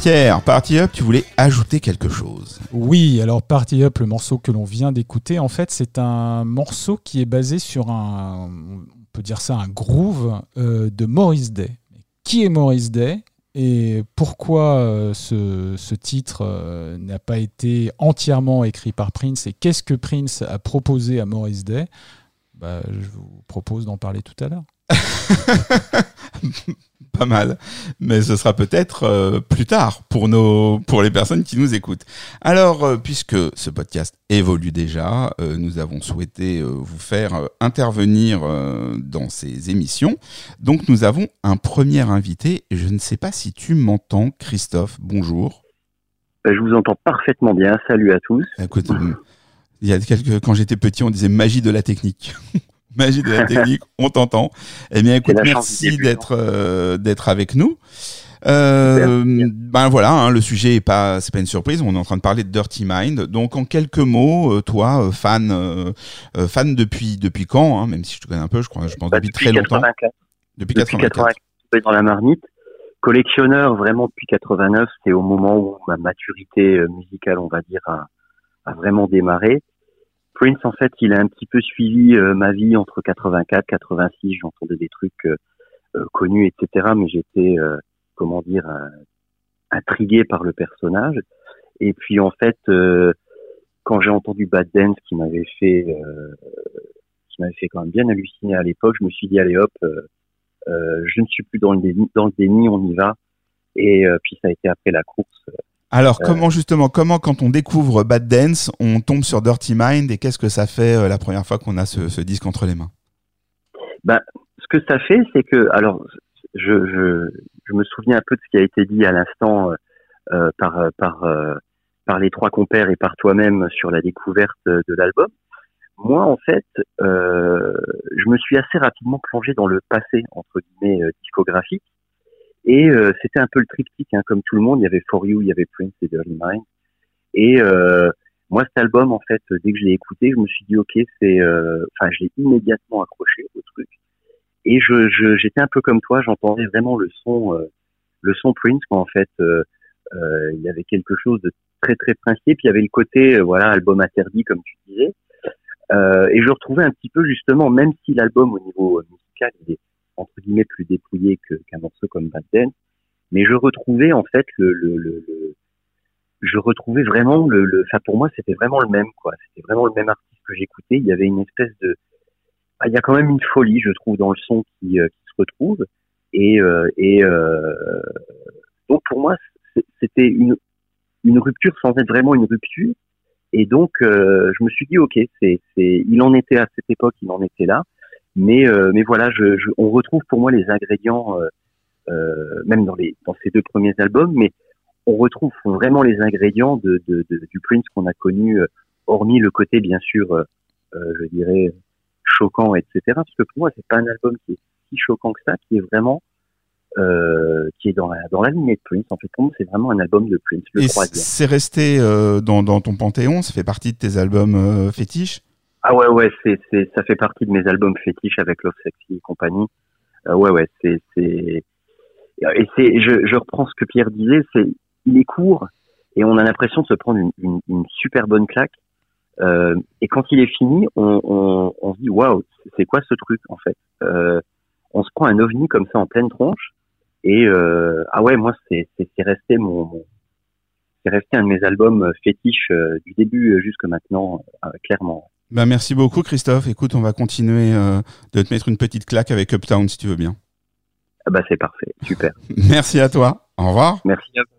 Pierre, Party Up, tu voulais ajouter quelque chose. Oui, alors Party Up, le morceau que l'on vient d'écouter, en fait, c'est un morceau qui est basé sur un, on peut dire ça, un groove euh, de Maurice Day. Qui est Maurice Day et pourquoi euh, ce, titre euh, n'a pas été entièrement écrit par Prince et qu'est-ce que Prince a proposé à Maurice Day? Bah, Je vous propose d'en parler tout à l'heure. <laughs> Pas mal, mais ce sera peut-être euh, plus tard pour nos pour les personnes qui nous écoutent. Alors, euh, puisque ce podcast évolue déjà, euh, nous avons souhaité vous faire intervenir dans ces émissions. Donc, nous avons un premier invité. Je ne sais pas si tu m'entends, Christophe. Bonjour. Ben, je vous entends parfaitement bien. Salut à tous. Écoute, il y a quelques quand j'étais petit, on disait magie de la technique. <laughs> magie de la technique, <laughs> on t'entend. Eh bien, écoute, merci d'être euh, d'être avec nous. Euh, ben voilà, hein, le sujet est pas, c'est pas une surprise. On est en train de parler de Dirty Mind. Donc, en quelques mots, euh, toi, fan, euh, fan depuis depuis quand hein, Même si je te connais un peu, je crois, je pense Bah, depuis, très longtemps. 84. Depuis Depuis 84. 84, tombé dans la marmite. Collectionneur vraiment depuis 89, c'est au moment où ma maturité musicale, on va dire, a, a vraiment démarré. Prince, en fait, il a un petit peu suivi euh, ma vie entre 84, 86. J'entendais des trucs euh, euh, connus, etc. Mais j'étais, euh, comment dire, euh, intrigué par le personnage. Et puis, en fait, euh, quand j'ai entendu Bad Dance, qui m'avait fait, qui m'avait fait quand même bien halluciner à l'époque, je me suis dit, allez hop, je ne suis plus dans le déni, dans le déni on y va. Et puis ça a été après la course. Alors, Euh, comment justement, comment quand on découvre Bad Dance, on tombe sur Dirty Mind et qu'est-ce que ça fait euh, la première fois qu'on a ce, ce disque entre les mains? Ce que ça fait, c'est que, alors, je, je, je me souviens un peu de ce qui a été dit à l'instant euh, par par euh, par les trois compères et par toi-même sur la découverte de l'album. Moi, en fait, euh, je me suis assez rapidement plongé dans le passé entre guillemets discographique. Et euh, c'était un peu le triptyque, hein, comme tout le monde. Il y avait For You, il y avait Prince et Dirty Mind. Et euh, moi, cet album, en fait, dès que je l'ai écouté, je me suis dit, ok, c'est, euh, enfin, je l'ai immédiatement accroché au truc. Et je, j'étais un peu comme toi, j'entendais vraiment le son, euh, le son Prince, quand en fait, euh, il y avait quelque chose de très très princier. Puis il y avait le côté, voilà, album interdit, comme tu disais. Euh, et je retrouvais un petit peu justement, même si l'album au niveau musical il est entre guillemets plus dépouillé qu'un morceau comme Bad Dance, mais je retrouvais en fait le, le, le, je retrouvais vraiment le, le, enfin pour moi c'était vraiment le même quoi, c'était vraiment le même artiste que j'écoutais. Il y avait une espèce de, il y a quand même une folie je trouve dans le son qui, euh, qui se retrouve. Et et, et euh, donc pour moi c'était une une rupture sans être vraiment une rupture. Et donc euh, je me suis dit ok c'est c'est il en était à cette époque il en était là mais euh, mais voilà je, je on retrouve pour moi les ingrédients euh, euh, même dans les dans ces deux premiers albums mais on retrouve vraiment les ingrédients de, de, de- du Prince qu'on a connu euh, hormis le côté bien sûr je dirais choquant etc parce que pour moi c'est pas un album qui est si choquant que ça qui est vraiment euh, qui est dans la dans la lignée de Prince en fait. Pour moi c'est vraiment un album de Prince le Et c'est resté euh, dans, dans ton panthéon, ça fait partie de tes albums euh, fétiches? Ah ouais ouais c'est c'est ça fait partie de mes albums fétiches avec Love Sexy et compagnie. Euh, ouais ouais c'est c'est et c'est je je reprends ce que Pierre disait c'est il est court et on a l'impression de se prendre une, une, une super bonne claque. Euh, et quand il est fini on on, on se dit waouh c'est quoi ce truc en fait? Euh, on se prend un ovni comme ça en pleine tronche et euh, ah ouais moi c'est c'est c'est resté mon, c'est resté un de mes albums fétiches euh, du début jusque maintenant euh, clairement Ben, merci beaucoup Christophe. Écoute, on va continuer euh, de te mettre une petite claque avec Uptown si tu veux bien. Ah bah c'est parfait, super. <laughs> Merci à toi. Au revoir. Merci à vous.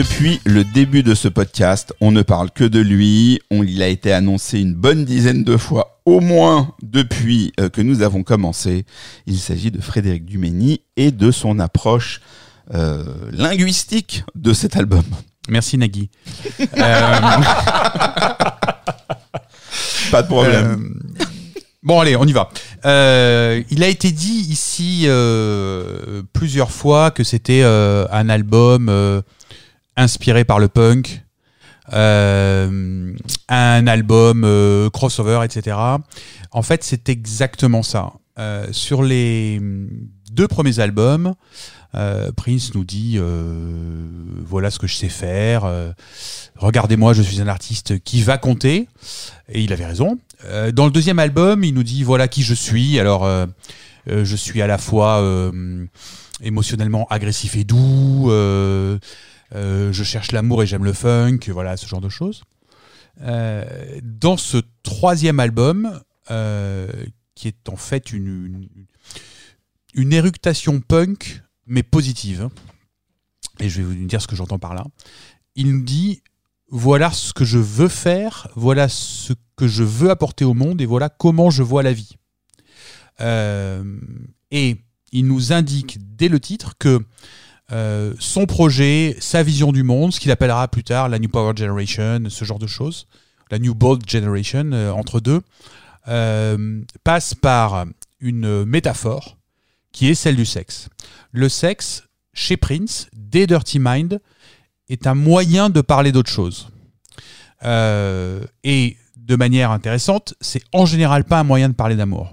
Depuis le début de ce podcast, on ne parle que de lui. On, il a été annoncé une bonne dizaine de fois, au moins depuis euh, que nous avons commencé. Il s'agit de Frédéric Dumény et de son approche euh, linguistique de cet album. Merci Nagui. <laughs> Euh, Pas de problème. Euh, bon, allez, on y va. Euh, il a été dit ici euh, plusieurs fois que c'était euh, un album inspiré par le punk, euh, un album euh, crossover, etc. En fait, c'est exactement ça. Euh, sur les deux premiers albums, Prince nous dit voilà ce que je sais faire. Regardez-moi, je suis un artiste qui va compter. Et il avait raison. Dans le deuxième album, il nous dit voilà qui je suis. Alors, je suis à la fois émotionnellement agressif et doux. Euh, je cherche l'amour et j'aime le funk. Voilà, ce genre de choses. Euh, dans ce troisième album, euh, qui est en fait une, une, éructation punk, mais positive, hein, et je vais vous dire ce que j'entends par là, il nous dit voilà ce que je veux faire, voilà ce que je veux apporter au monde et voilà comment je vois la vie. Et il nous indique dès le titre que euh, son projet, sa vision du monde, ce qu'il appellera plus tard la New Power Generation, ce genre de choses, la New Bold Generation, euh, entre deux, euh, passe par une métaphore qui est celle du sexe. Le sexe, chez Prince, dès Dirty Mind, est un moyen de parler d'autre chose. Et de manière intéressante, c'est en général pas un moyen de parler d'amour.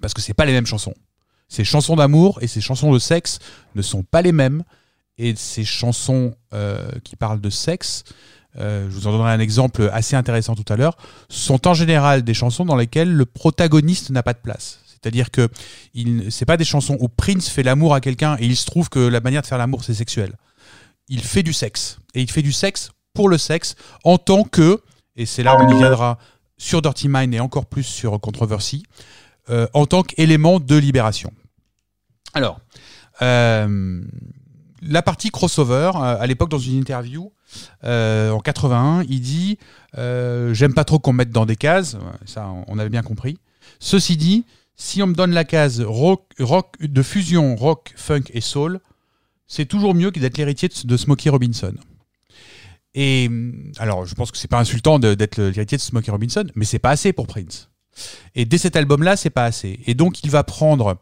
Parce que c'est pas les mêmes chansons. Ces chansons d'amour et ces chansons de sexe ne sont pas les mêmes. Et ces chansons euh, qui parlent de sexe, euh, je vous en donnerai un exemple assez intéressant tout à l'heure, sont en général des chansons dans lesquelles le protagoniste n'a pas de place. C'est-à-dire que c'est pas des chansons où Prince fait l'amour à quelqu'un et il se trouve que la manière de faire l'amour c'est sexuel. Il fait du sexe et il fait du sexe pour le sexe en tant que et c'est là où on y viendra sur Dirty Mind et encore plus sur Controversy euh, en tant qu'élément de libération. Alors, euh, la partie crossover, euh, à l'époque dans une interview en 81, il dit J'aime pas trop qu'on me mette dans des cases, ça on avait bien compris. Ceci dit, si on me donne la case rock, de fusion rock, funk et soul, c'est toujours mieux que d'être l'héritier de, Smokey Robinson. Et alors, je pense que c'est pas insultant d'être l'héritier de Smokey Robinson, mais c'est pas assez pour Prince. Et dès cet album-là, c'est pas assez. Et donc, il va prendre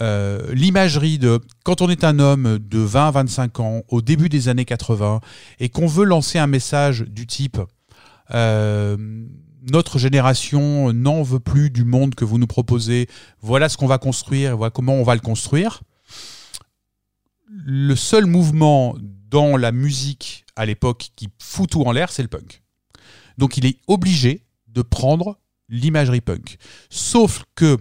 euh, l'imagerie de quand on est un homme de 20 à 25 ans, au début des années 80, et qu'on veut lancer un message du type euh, notre génération n'en veut plus du monde que vous nous proposez, voilà ce qu'on va construire, voilà comment on va le construire. Le seul mouvement dans la musique à l'époque qui fout tout en l'air, c'est le punk. Donc il est obligé de prendre l'imagerie punk. Sauf que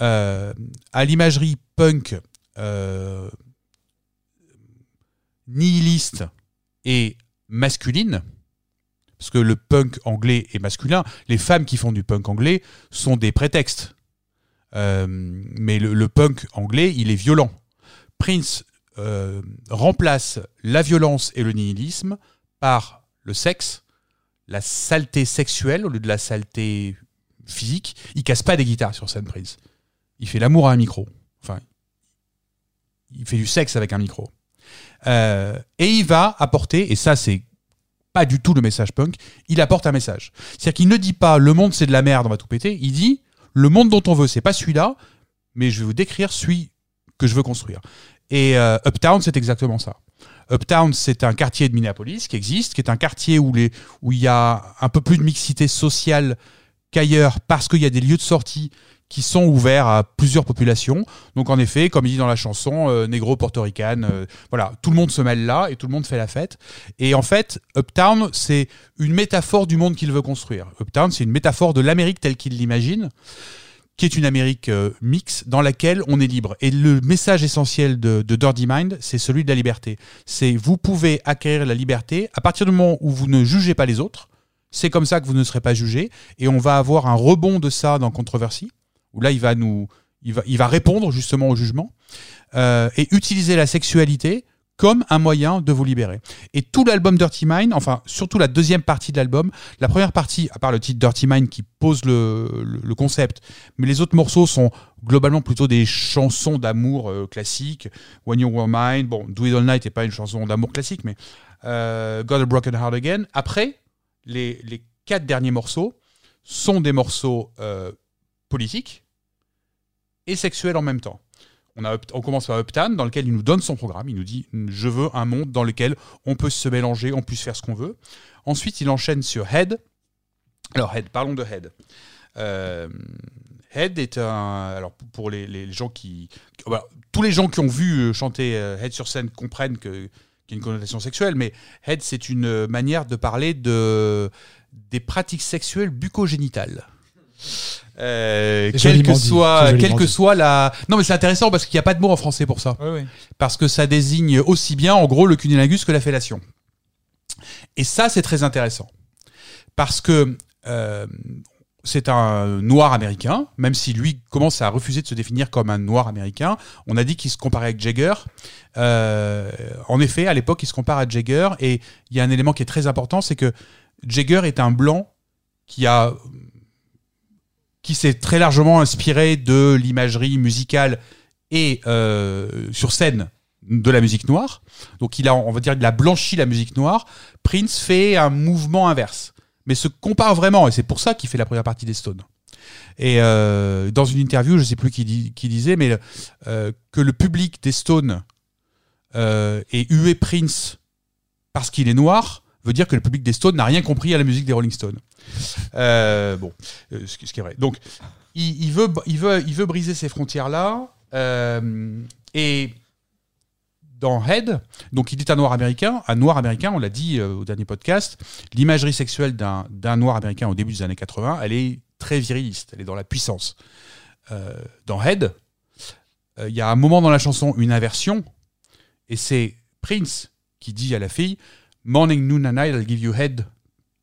euh, à l'imagerie punk euh, nihiliste et masculine, parce que le punk anglais est masculin, les femmes qui font du punk anglais sont des prétextes. Euh, mais le, punk anglais, il est violent. Prince remplace la violence et le nihilisme par le sexe, la saleté sexuelle au lieu de la saleté physique. Il casse pas des guitares sur scène, Prince. Il fait l'amour à un micro. Enfin, il fait du sexe avec un micro. Euh, et il va apporter, et ça c'est pas du tout le message punk, il apporte un message. C'est-à-dire qu'il ne dit pas le monde c'est de la merde, on va tout péter. Il dit le monde dont on veut, c'est pas celui-là, mais je vais vous décrire celui que je veux construire. Et euh, Uptown, c'est exactement ça. Uptown, c'est un quartier de Minneapolis qui existe, qui est un quartier où, les, où il y a un peu plus de mixité sociale qu'ailleurs parce qu'il y a des lieux de sortie qui sont ouverts à plusieurs populations. Donc en effet, comme il dit dans la chanson, euh, négro, portoricaine, euh, voilà, tout le monde se mêle là et tout le monde fait la fête. Et en fait, Uptown, c'est une métaphore du monde qu'il veut construire. Uptown, c'est une métaphore de l'Amérique telle qu'il l'imagine, qui est une Amérique euh, mixte dans laquelle on est libre. Et le message essentiel de, de Dirty Mind, c'est celui de la liberté. C'est vous pouvez acquérir la liberté à partir du moment où vous ne jugez pas les autres. C'est comme ça que vous ne serez pas jugé. Et on va avoir un rebond de ça dans Controversy, où là, il va nous, il va, il va répondre justement au jugement euh, et utiliser la sexualité comme un moyen de vous libérer. Et tout l'album Dirty Mind, enfin surtout la deuxième partie de l'album, la première partie, à part le titre Dirty Mind qui pose le, le- le concept, mais les autres morceaux sont globalement plutôt des chansons d'amour euh, classiques. When You Were Mine, bon, Do It All Night n'est pas une chanson d'amour classique, mais euh, Got a Broken Heart Again. Après, les, quatre derniers morceaux sont des morceaux euh, politiques et sexuels en même temps. On, commence par Uptown, dans lequel il nous donne son programme. Il nous dit Je veux un monde dans lequel on peut se mélanger, on puisse faire ce qu'on veut. Ensuite, il enchaîne sur Head. Alors, Head, parlons de Head. Euh, Head est un. Alors, pour les, gens qui. voilà, tous les gens qui ont vu euh, chanter Head sur scène comprennent que- a une connotation sexuelle, mais Head, c'est une euh, manière de parler de, des pratiques sexuelles bucogénitales. Euh, quelle que soit, quelle que soit la. Non, mais c'est intéressant parce qu'il n'y a pas de mot en français pour ça Oui, oui. parce que ça désigne aussi bien en gros le cunilingus que la fellation. Et ça, c'est très intéressant. Parce que euh, c'est un noir américain, même si lui commence à refuser de se définir comme un noir américain. On a dit qu'il se comparait avec Jagger. Euh, en effet, à l'époque, il se compare à Jagger. Et il y a un élément qui est très important, c'est que Jagger est un blanc qui a qui s'est très largement inspiré de l'imagerie musicale et euh, sur scène de la musique noire. Donc il a, on va dire, il a blanchi la musique noire. Prince fait un mouvement inverse, mais se compare vraiment, et c'est pour ça qu'il fait la première partie des Stones. Et euh, dans une interview, je sais plus qui, disait, mais euh, que le public des Stones euh, ait hué Prince parce qu'il est noir, veut dire que le public des Stones n'a rien compris à la musique des Rolling Stones. Euh, bon, ce, qui, est vrai. Donc, il, il veut, il, veut, il veut briser ces frontières-là. et dans Head, donc il est un noir américain. Un noir américain, on l'a dit euh, au dernier podcast, l'imagerie sexuelle d'un noir américain au début des années 80, elle est très viriliste, elle est dans la puissance. Euh, dans Head, euh, il y a un moment dans la chanson, une inversion, et c'est Prince qui dit à la fille Morning, noon and night, I'll give you head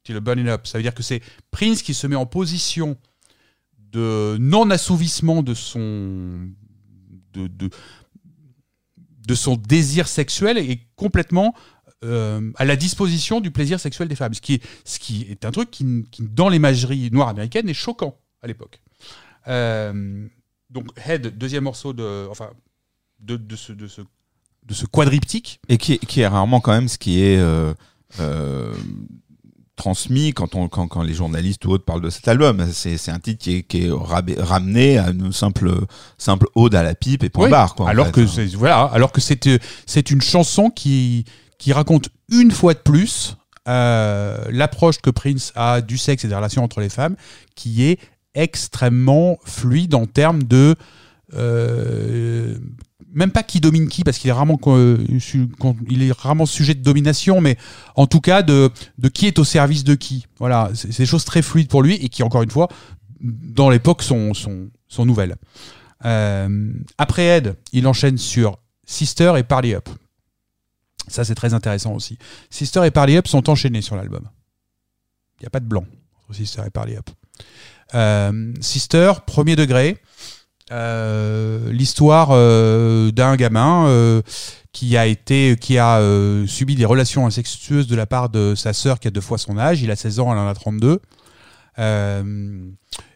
till you burn it up. Ça veut dire que c'est Prince qui se met en position de non-assouvissement de son, de, de son désir sexuel et complètement euh, à la disposition du plaisir sexuel des femmes. Ce qui est, ce qui est un truc qui, dans l'imagerie noire américaine, est choquant à l'époque. Euh, donc, Head, deuxième morceau de, enfin, de, de ce, de ce de ce quadriptyque. Et qui est, est rarement quand même ce qui est euh, transmis quand, on, quand, quand les journalistes ou autres parlent de cet album. C'est un titre qui est, qui est ramené à une simple, simple ode à la pipe et point Oui, barre. Quoi, alors fait. que c'est voilà, alors que c'est une chanson qui qui raconte une fois de plus euh, l'approche que Prince a du sexe et des relations entre les femmes, qui est extrêmement fluide en termes de euh, même pas qui domine qui parce qu'il est rarement euh, il est rarement sujet de domination mais en tout cas de qui est au service de qui voilà c'est des choses très fluides pour lui et qui encore une fois dans l'époque sont, sont sont nouvelles euh, après Ed, il enchaîne sur Sister et Party Up. Ça, c'est très intéressant aussi. Sister et Party Up sont enchaînés sur l'album. Il n'y a pas de blanc entre Sister et Party Up. Euh, Sister, premier degré. Euh, L'histoire euh, d'un gamin euh, qui a été, qui a subi des relations incestueuses de la part de sa sœur qui a deux fois son âge. Il a 16 ans, elle en a 32. Euh,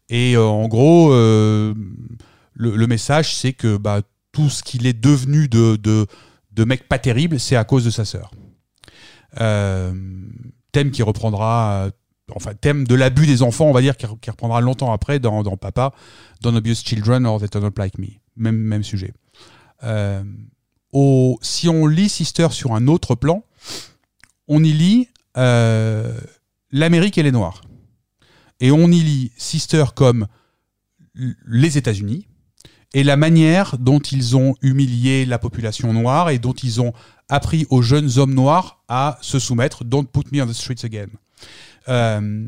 et en gros, le, le message, c'est que bah, tout ce qu'il est devenu de, de, de mec pas terrible, c'est à cause de sa sœur. Thème qui reprendra, enfin thème de l'abus des enfants, on va dire, qui, reprendra longtemps après dans, Papa, Don't Abuse Children or They Up Like Me. Même, même sujet. Euh, si on lit Sister sur un autre plan, on y lit euh, l'Amérique et les Noirs. Et on y lit Sister comme les États-Unis et la manière dont ils ont humilié la population noire et dont ils ont appris aux jeunes hommes noirs à se soumettre. Don't put me on the streets again. Euh,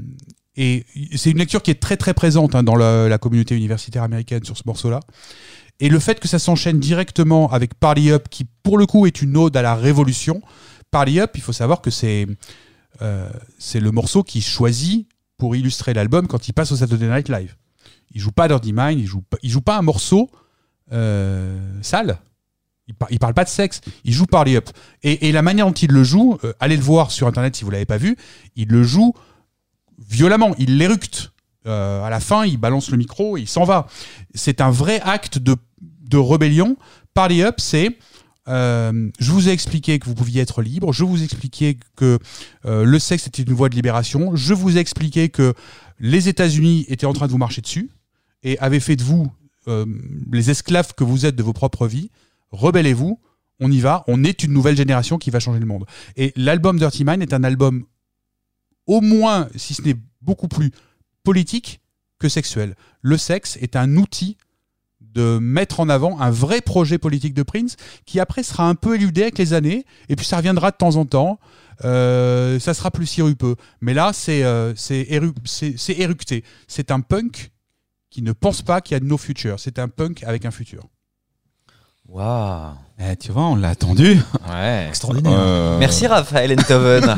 et c'est une lecture qui est très très présente hein, dans la, communauté universitaire américaine sur ce morceau-là. Et le fait que ça s'enchaîne directement avec Party Up, qui pour le coup est une ode à la révolution. Party Up, il faut savoir que c'est euh, le morceau qui choisit pour illustrer l'album quand il passe au Saturday Night Live. Il joue pas Dirty Mind, il joue il joue pas un morceau euh, sale. Il, par- parle pas de sexe, il joue Party Up. Et, la manière dont il le joue, euh, allez le voir sur internet si vous l'avez pas vu, il le joue violemment, il l'éructe. Euh, à la fin, il balance le micro et il s'en va. C'est un vrai acte de, de rébellion. Party Up, c'est euh, je vous ai expliqué que vous pouviez être libre, je vous ai expliqué que le sexe était une voie de libération, je vous ai expliqué que les États-Unis étaient en train de vous marcher dessus et avaient fait de vous les esclaves que vous êtes de vos propres vies. Rebellez-vous, on y va, on est une nouvelle génération qui va changer le monde. Et l'album Dirty Mind est un album au moins, si ce n'est beaucoup plus politique que sexuel. Le sexe est un outil de mettre en avant un vrai projet politique de Prince qui après sera un peu éludé avec les années et puis ça reviendra de temps en temps. Euh, ça sera plus sirupeux. Mais là, c'est euh, éructé. C'est un punk qui ne pense pas qu'il y a de no future. C'est un punk avec un futur. Waouh. Eh, tu vois, on l'a attendu. Ouais. Extraordinaire. Euh, Merci Raphaël Enthoven. <laughs>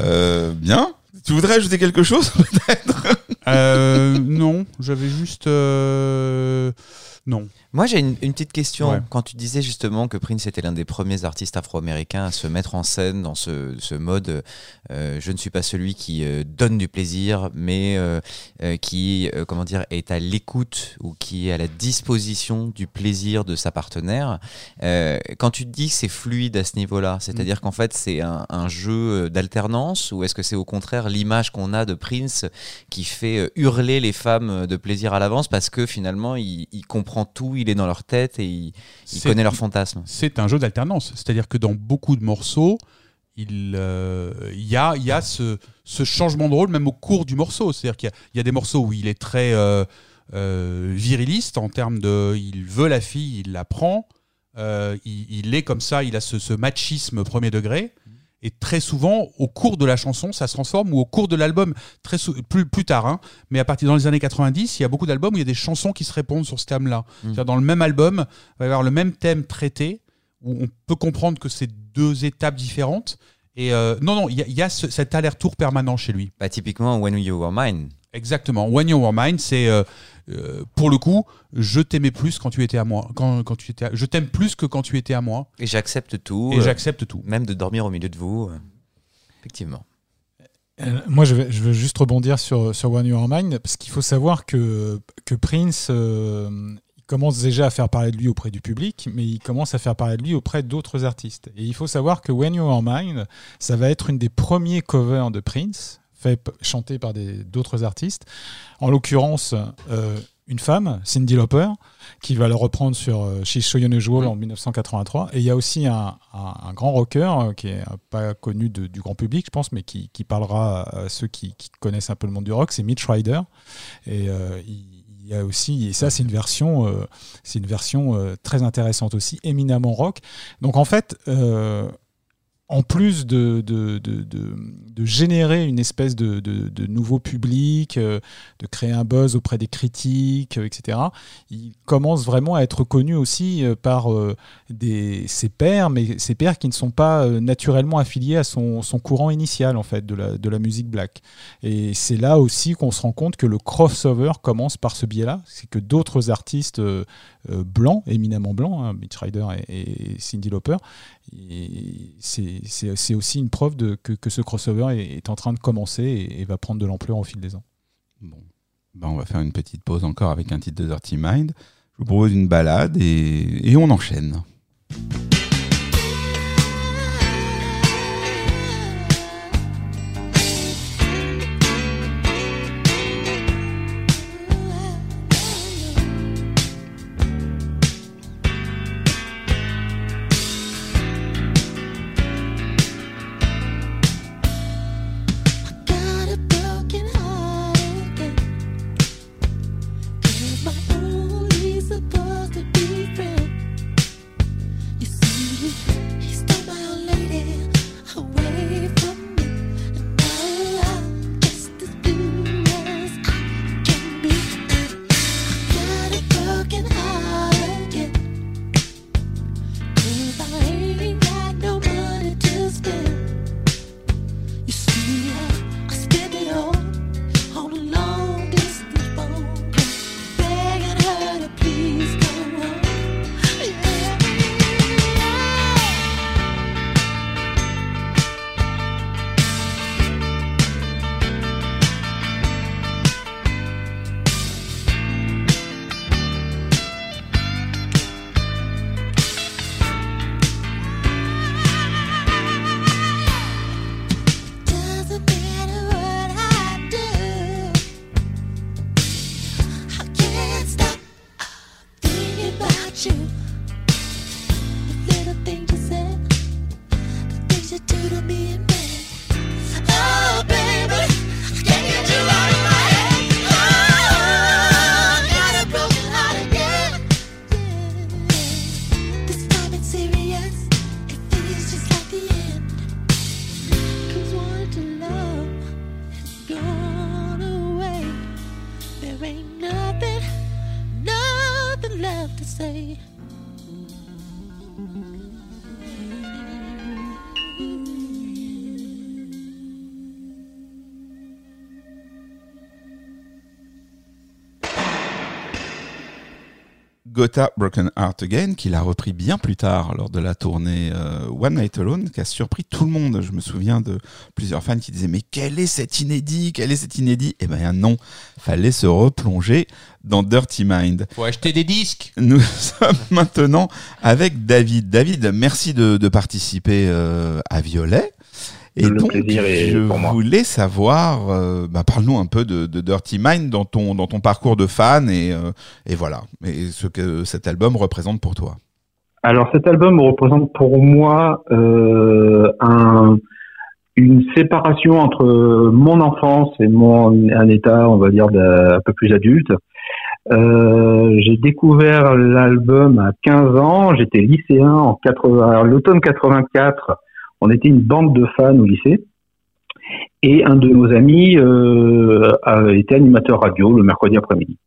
euh, bien. Tu voudrais ajouter quelque chose Euh, non, j'avais juste. euh, Non. Moi, j'ai une, une petite question. Ouais. Quand tu disais justement que Prince était l'un des premiers artistes afro-américains à se mettre en scène dans ce, ce mode euh, je ne suis pas celui qui euh, donne du plaisir, mais euh, qui, comment dire, est à l'écoute ou qui est à la disposition du plaisir de sa partenaire. Quand tu dis que c'est fluide à ce niveau-là, c'est-à-dire Mm. qu'en fait c'est un, un jeu d'alternance ou est-ce que c'est au contraire l'image qu'on a de Prince qui fait hurler les femmes de plaisir à l'avance parce que finalement il, il comprend tout, il est dans leur tête et il, il connaît leurs fantasmes. C'est un jeu d'alternance. C'est-à-dire que dans beaucoup de morceaux, il euh, il y, a, il y a ce, ce changement de rôle même au cours du morceau. C'est-à-dire qu'il y a- il y, a des morceaux où il est très euh, euh, viriliste en termes de il veut la fille, il la prend. Il, il est comme ça, il a ce, ce machisme premier degré. Et très souvent, au cours de la chanson, ça se transforme, ou au cours de l'album, très plus, plus tard, hein, mais à partir dans les années 90, il y a beaucoup d'albums où il y a des chansons qui se répondent sur ce thème-là. C'est-à-dire dans le même album, il va y avoir le même thème traité, où on peut comprendre que c'est deux étapes différentes. Et euh, non, non, il y a, il y a ce- cet aller-retour permanent chez lui. Bah, typiquement When You Were Mine. Exactement. When You Were Mine, c'est euh, euh, pour le coup, je t'aimais plus quand tu étais à moi. Quand, quand tu étais, à- je t'aime plus que quand tu étais à moi, Et j'accepte tout. et euh, j'accepte tout. même de dormir au milieu de vous. euh, Effectivement. Euh, Moi, je, vais, je veux juste rebondir sur, sur One Your Mind, parce qu'il faut savoir que, que Prince euh, il commence déjà à faire parler de lui auprès du public, mais il commence à faire parler de lui auprès d'autres artistes. Et il faut savoir que When Your Mind, ça va être une des premiers covers de Prince, fait chanté par d'autres artistes. En l'occurrence, euh, une femme, Cindy Lauper, qui va le reprendre sur euh, She's So Unusual en 1983. Et il y a aussi un, un- un grand rocker euh, qui est euh, pas connu de- du grand public, je pense, mais qui, qui parlera à ceux qui, qui connaissent un peu le monde du rock, c'est Mitch Ryder. Et il, il y a aussi, et ça c'est une version, euh, c'est une version euh, très intéressante aussi, éminemment rock. Donc en fait, euh, en plus de, de, de, de- générer une espèce de, nouveau public, euh, de créer un buzz auprès des critiques, euh, etc., il commence vraiment à être connu aussi euh, par des, ses pairs, mais ses pairs qui ne sont pas naturellement affiliés à son, son courant initial en fait de la, de la musique black. Et c'est là aussi qu'on se rend compte que le crossover commence par ce biais-là, c'est que d'autres artistes blancs, éminemment blancs, hein, Mitch Ryder et, et Cindy Lauper, c'est aussi une preuve que, ce crossover est, en train de commencer et, va prendre de l'ampleur au fil des ans. Bon. Ben, on va faire une petite pause encore avec un titre de Dirty Mind. Je vous propose une balade et on enchaîne. Broken Heart Again, qu'il a repris bien plus tard lors de la tournée euh, One Night Alone, qui a surpris tout le monde. Je me souviens de plusieurs fans qui disaient mais quel est cet inédit? Quel est cet inédit? Eh ben non, fallait se replonger dans Dirty Mind. Faut acheter des disques. Nous <laughs> sommes maintenant avec David. David, merci de, de participer euh, à Violet. Et Le donc, plaisir est je pour moi. voulais savoir, euh, bah, parle-nous un peu de, de Dirty Mind dans ton, dans ton parcours de fan et, euh, et voilà, et ce que cet album représente pour toi. Alors cet album représente pour moi euh, un, une séparation entre mon enfance et mon un état, on va dire, un peu plus adulte. Euh, j'ai découvert l'album à 15 ans, j'étais lycéen en 80, alors, l'automne 84. On était une bande de fans au lycée. Et un de nos amis euh, été animateur radio le mercredi après-midi.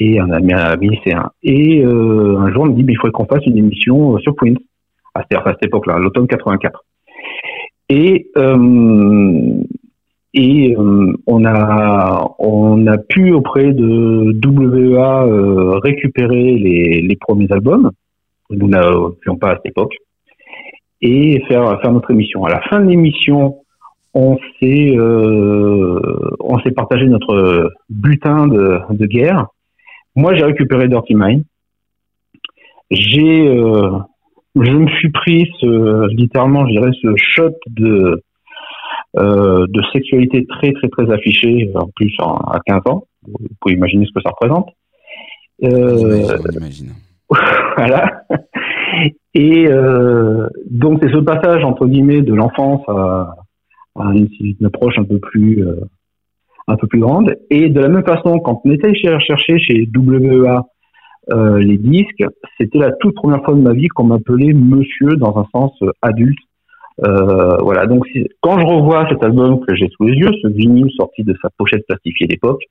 Et un ami, lycéen. Et euh, un jour, on me dit, mais il faudrait qu'on fasse une émission euh, sur. À cette, à cette époque-là, l'automne 84. Et, on, a, pu, auprès de WEA, récupérer les, les premiers albums. Nous n'avions pas à cette époque. Et faire, faire notre émission. À la fin de l'émission, on s'est euh, on s'est partagé notre butin de, de guerre. Moi, j'ai récupéré Dirty Mind. J'ai, euh, je me suis pris ce, littéralement, je dirais, ce shot de euh, de sexualité très très très affiché, en plus en- à 15 ans. Vous pouvez imaginer ce que ça représente. Euh, J'imagine, on <laughs> imagine. voilà. Et euh, donc c'est ce passage entre guillemets de l'enfance à, une, approche un peu plus euh, un peu plus grande. Et de la même façon, quand on était chercher chez WEA euh, les disques, c'était la toute première fois de ma vie qu'on m'appelait Monsieur dans un sens euh, adulte. Euh, voilà. Donc quand je revois cet album que j'ai sous les yeux, ce vinyle sorti de sa pochette plastifiée d'époque,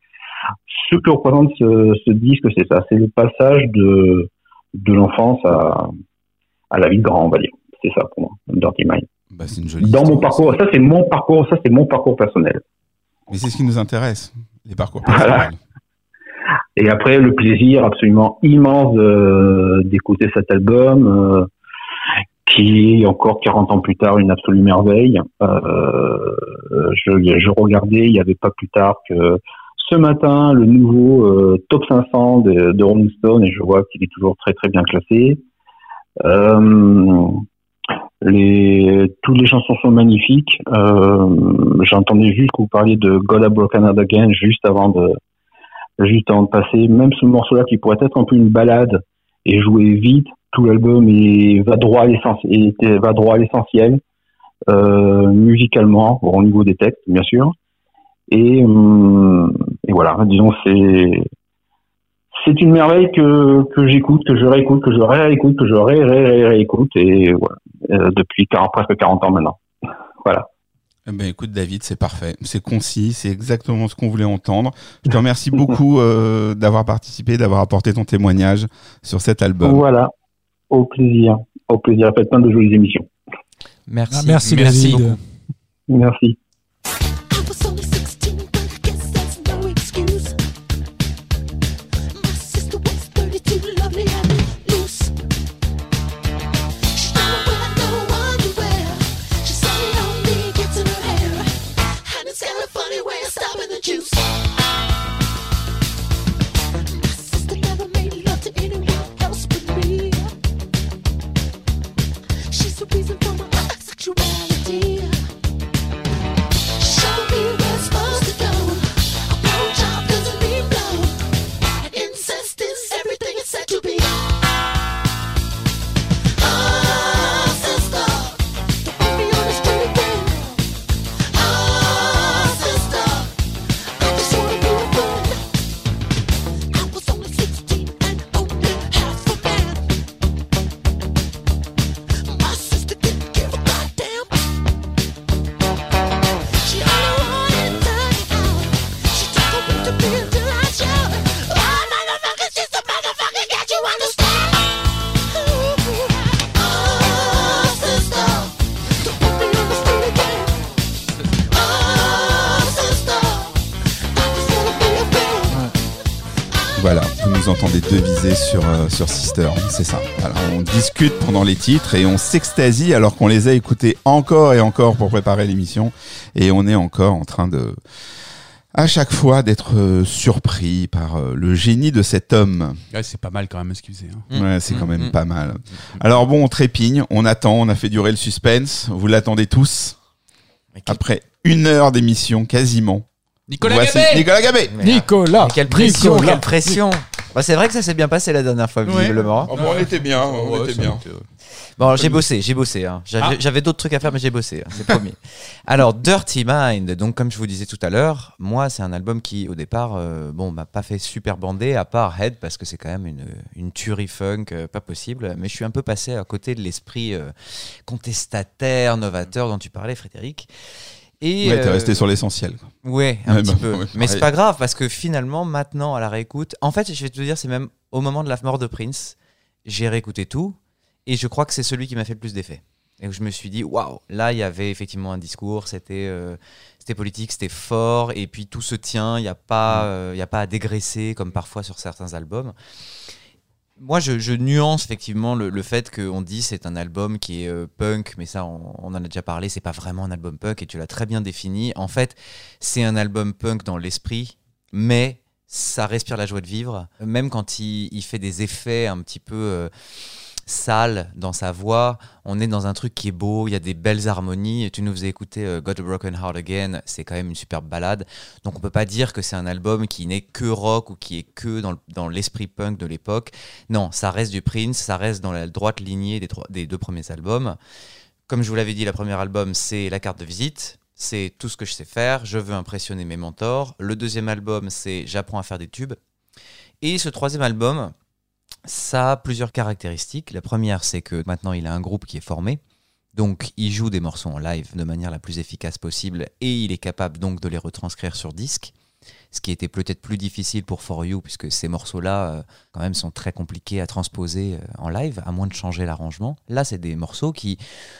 ce que représente ce, ce disque, c'est ça, c'est le passage de de l'enfance à, à la vie de grand, on va dire. C'est ça pour moi, Dirty Mind. Bah, c'est une jolie Dans mon parcours, ça c'est mon parcours, ça c'est mon parcours personnel. Mais c'est ce qui nous intéresse, les parcours Voilà. personnels. Et après, le plaisir absolument immense de- d'écouter cet album, euh, qui est encore 40 ans plus tard une absolue merveille. Euh, je, je regardais, il n'y avait pas plus tard que ce matin le nouveau euh, top 500 de, de Rolling Stone et je vois qu'il est toujours très très bien classé. Euh, les, toutes les chansons sont magnifiques. Euh, J'entendais juste que vous parliez de God Have Broken Again juste avant de juste avant de passer. Même ce morceau-là qui pourrait être un peu une balade et jouer vite, tout l'album est- va droit à l'essentiel, et- va droit à l'essentiel, euh, musicalement, au niveau des textes, bien sûr. Et, hum, et voilà, disons, c'est c'est une merveille que, que j'écoute, que je réécoute, que je réécoute, que je ré, ré, ré- réécoute, et voilà, euh, depuis 40 presque 40 ans maintenant. Voilà. Eh ben, écoute, David, c'est parfait. C'est concis, c'est exactement ce qu'on voulait entendre. Je te remercie <laughs> beaucoup euh, d'avoir participé, d'avoir apporté ton témoignage sur cet album. Voilà. Au plaisir. Au plaisir. Faites plein de jolies émissions. Merci. Ah, merci, Merci David. Merci. Sur, euh, sur Sister, c'est ça. Voilà, on discute pendant les titres et on s'extasie alors qu'on les a écoutés encore et encore pour préparer l'émission. Et on est encore en train de, à chaque fois, d'être euh, surpris par euh, le génie de cet homme. Ouais, c'est pas mal quand même ce qu'il faisait. hein. Mm. Ouais, c'est quand Mm, même mm. pas mal. Alors bon, on trépigne, on attend, on a fait durer le suspense. Vous l'attendez tous. Après une heure d'émission, quasiment. Nicolas Gabet Nicolas Gabé Nicolas mais quelle pression, Nicolas. quelle pression Bah, C'est vrai que ça s'est bien passé la dernière fois, Ouais. visiblement. Oh, bon, on était bien, on Ouais, était bien. était, Bon, j'ai bossé, j'ai bossé. hein. J'avais Ah. j'avais d'autres trucs à faire, mais j'ai bossé, hein, c'est promis. <laughs> Alors, Dirty Mind, donc comme je vous disais tout à l'heure, moi, c'est un album qui, au départ, euh, bon, m'a pas fait super bander, à part Head, parce que c'est quand même une, une tuerie funk, euh, pas possible. Mais je suis un peu passé à côté de l'esprit euh, contestataire, novateur dont tu parlais, Frédéric. Et, Ouais, t'es euh, resté sur l'essentiel. Ouais, un Ouais, petit bah, peu. ouais, Mais c'est pas grave parce que finalement, maintenant, à la réécoute, en fait, je vais te dire, c'est même au moment de la mort de Prince, j'ai réécouté tout et je crois que c'est celui qui m'a fait le plus d'effet. Et où je me suis dit, waouh, là, il y avait effectivement un discours, c'était euh, c'était politique, c'était fort, et puis tout se tient, il n'y a, pas, euh, y a pas à dégraisser comme parfois sur certains albums. Moi, je, je nuance effectivement le, le fait qu'on dit c'est un album qui est euh, punk, mais ça, on, on en a déjà parlé, c'est pas vraiment un album punk, et tu l'as très bien défini. En fait, c'est un album punk dans l'esprit, mais ça respire la joie de vivre. Même quand il, il fait des effets un petit peu euh, sales dans sa voix, on est dans un truc qui est beau, il y a des belles harmonies. Tu nous faisais écouter euh, Got a Broken Heart Again, c'est quand même une superbe balade. Donc on peut pas dire que c'est un album qui n'est que rock ou qui est que dans, le- dans l'esprit punk de l'époque. Non, ça reste du Prince, ça reste dans la droite lignée des, des deux premiers albums. Comme je vous l'avais dit, le premier album, c'est la carte de visite. C'est tout ce que je sais faire. Je veux impressionner mes mentors. Le deuxième album, c'est j'apprends à faire des tubes. Et ce troisième album, ça a plusieurs caractéristiques. La première, c'est que maintenant, il a un groupe qui est formé. Donc, il joue des morceaux en live de manière la plus efficace possible et il est capable donc de les retranscrire sur disque. Ce qui était peut-être plus difficile pour For You, puisque ces morceaux-là, euh, quand même, sont très compliqués à transposer euh, en live, à moins de changer l'arrangement. Là, c'est des morceaux qui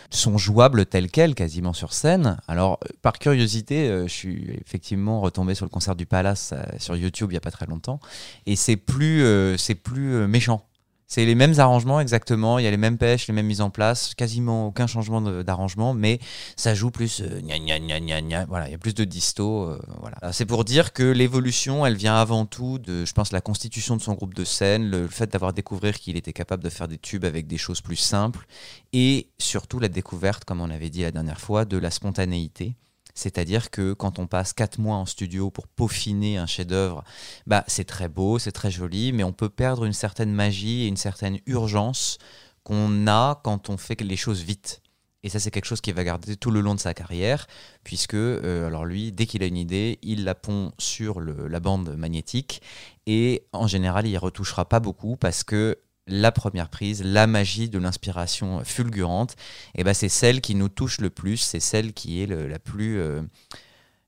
sont jouables tels quels, quasiment sur scène. Alors, euh, par curiosité, je suis effectivement retombé sur le concert du Palace sur YouTube il n'y a pas très longtemps, et c'est plus, c'est plus méchant. C'est les mêmes arrangements exactement, il y a les mêmes pêches, les mêmes mises en place, quasiment aucun changement d'arrangement, mais ça joue plus euh, gna gna gna. Voilà, il y a plus de disto. euh, voilà. Alors, C'est pour dire que l'évolution, elle vient avant tout de, je pense, la constitution de son groupe de scène, le fait d'avoir découvert qu'il était capable de faire des tubes avec des choses plus simples, et surtout la découverte, comme on avait dit la dernière fois, de la spontanéité. C'est-à-dire que quand on passe quatre mois en studio pour peaufiner un chef-d'œuvre, bah, c'est très beau, c'est très joli, mais on peut perdre une certaine magie et une certaine urgence qu'on a quand on fait les choses vite. Et ça, c'est quelque chose qu'il va garder tout le long de sa carrière, puisque, euh, alors lui, dès qu'il a une idée, il la pond sur la bande magnétique, et en général, il retouchera pas beaucoup, parce que la première prise, la magie de l'inspiration fulgurante, eh ben, c'est celle qui nous touche le plus, c'est celle qui est la plus, euh,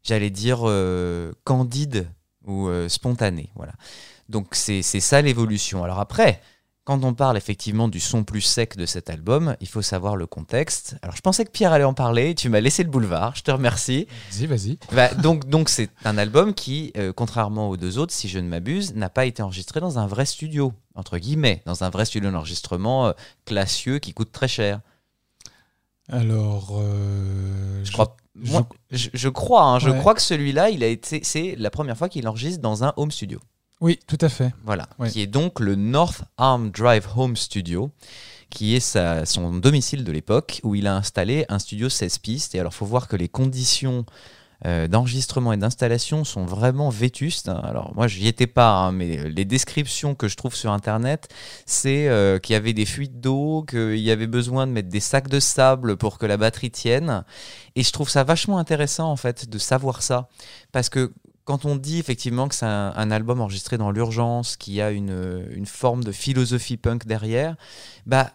j'allais dire, euh, candide ou euh, spontanée. Voilà. Donc c'est ça l'évolution. Alors après, quand on parle effectivement du son plus sec de cet album, il faut savoir le contexte. Alors je pensais que Pierre allait en parler, tu m'as laissé le boulevard, je te remercie. Vas-y, vas-y. Bah, donc donc c'est un album qui, euh, contrairement aux deux autres, si je ne m'abuse, n'a pas été enregistré dans un vrai studio, entre guillemets, dans un vrai studio d'enregistrement euh, classieux qui coûte très cher. Alors, euh, Je crois, moi, je, je crois, hein, je crois que celui-là, il a été, c'est la première fois qu'il enregistre dans un home studio. Oui, tout à fait. Voilà, qui est donc le North Arm Drive Home Studio, qui est sa- son domicile de l'époque, où il a installé un studio 16 pistes. Et alors, faut voir que les conditions euh, d'enregistrement et d'installation sont vraiment vétustes. Alors, moi, je n'y étais pas, hein, mais les descriptions que je trouve sur Internet, c'est euh, qu'il y avait des fuites d'eau, qu'il y avait besoin de mettre des sacs de sable pour que la batterie tienne. Et je trouve ça vachement intéressant, en fait, de savoir ça. Parce que quand on dit effectivement que c'est un, album enregistré dans l'urgence, qui a une, forme de philosophie punk derrière, bah,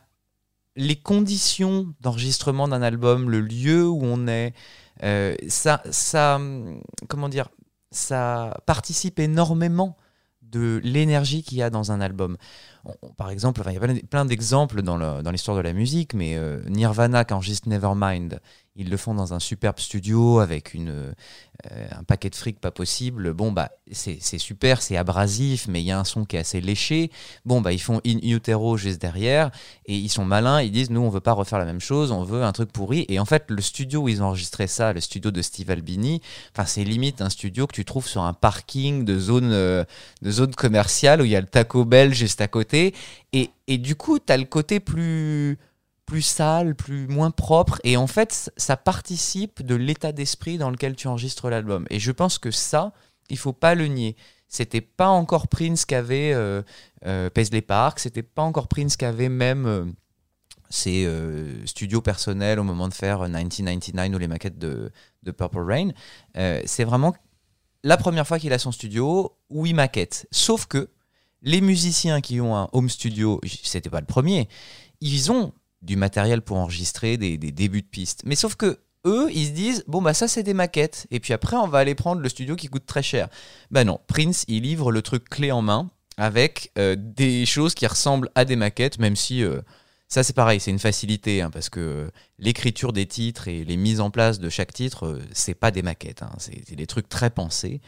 les conditions d'enregistrement d'un album, le lieu où on est, euh, ça, comment dire, ça participe énormément de l'énergie qu'il y a dans un album. Par exemple, il y a plein- d'exemples dans l'histoire de la musique, mais euh, Nirvana qui enregistre Nevermind, ils le font dans un superbe studio avec euh, un paquet de fric pas possible. Bon, bah, c'est super, c'est abrasif, mais il y a un son qui est assez léché. Bon, bah, ils font In Utero juste derrière et ils sont malins. Ils disent, nous, on veut pas refaire la même chose, on veut un truc pourri. Et en fait, le studio où ils ont enregistré ça, le studio de Steve Albini, c'est limite un studio que tu trouves sur un parking de zone, euh, de zone commerciale où il y a le Taco Bell juste à côté. Et, du coup, tu as le côté plus sale, plus moins propre, et en fait, ça participe de l'état d'esprit dans lequel tu enregistres l'album. Et je pense que ça, il faut pas le nier. C'était pas encore Prince qu'avait euh, euh, Paisley Park, c'était pas encore Prince qu'avait même euh, ses euh, studios personnels au moment de faire euh, 1999 ou les maquettes de, de Purple Rain. Euh, c'est vraiment la première fois qu'il a son studio où il maquette. Sauf que les musiciens qui ont un home studio, c'était pas le premier, ils ont du matériel pour enregistrer des, débuts de pistes. Mais sauf que eux, ils se disent bon bah ça c'est des maquettes et puis après on va aller prendre le studio qui coûte très cher. Ben non, Prince il livre le truc clé en main avec euh, des choses qui ressemblent à des maquettes, même si euh, ça c'est pareil, c'est une facilité hein, parce que l'écriture des titres et les mises en place de chaque titre, euh, c'est pas des maquettes, hein, c'est des trucs très pensés.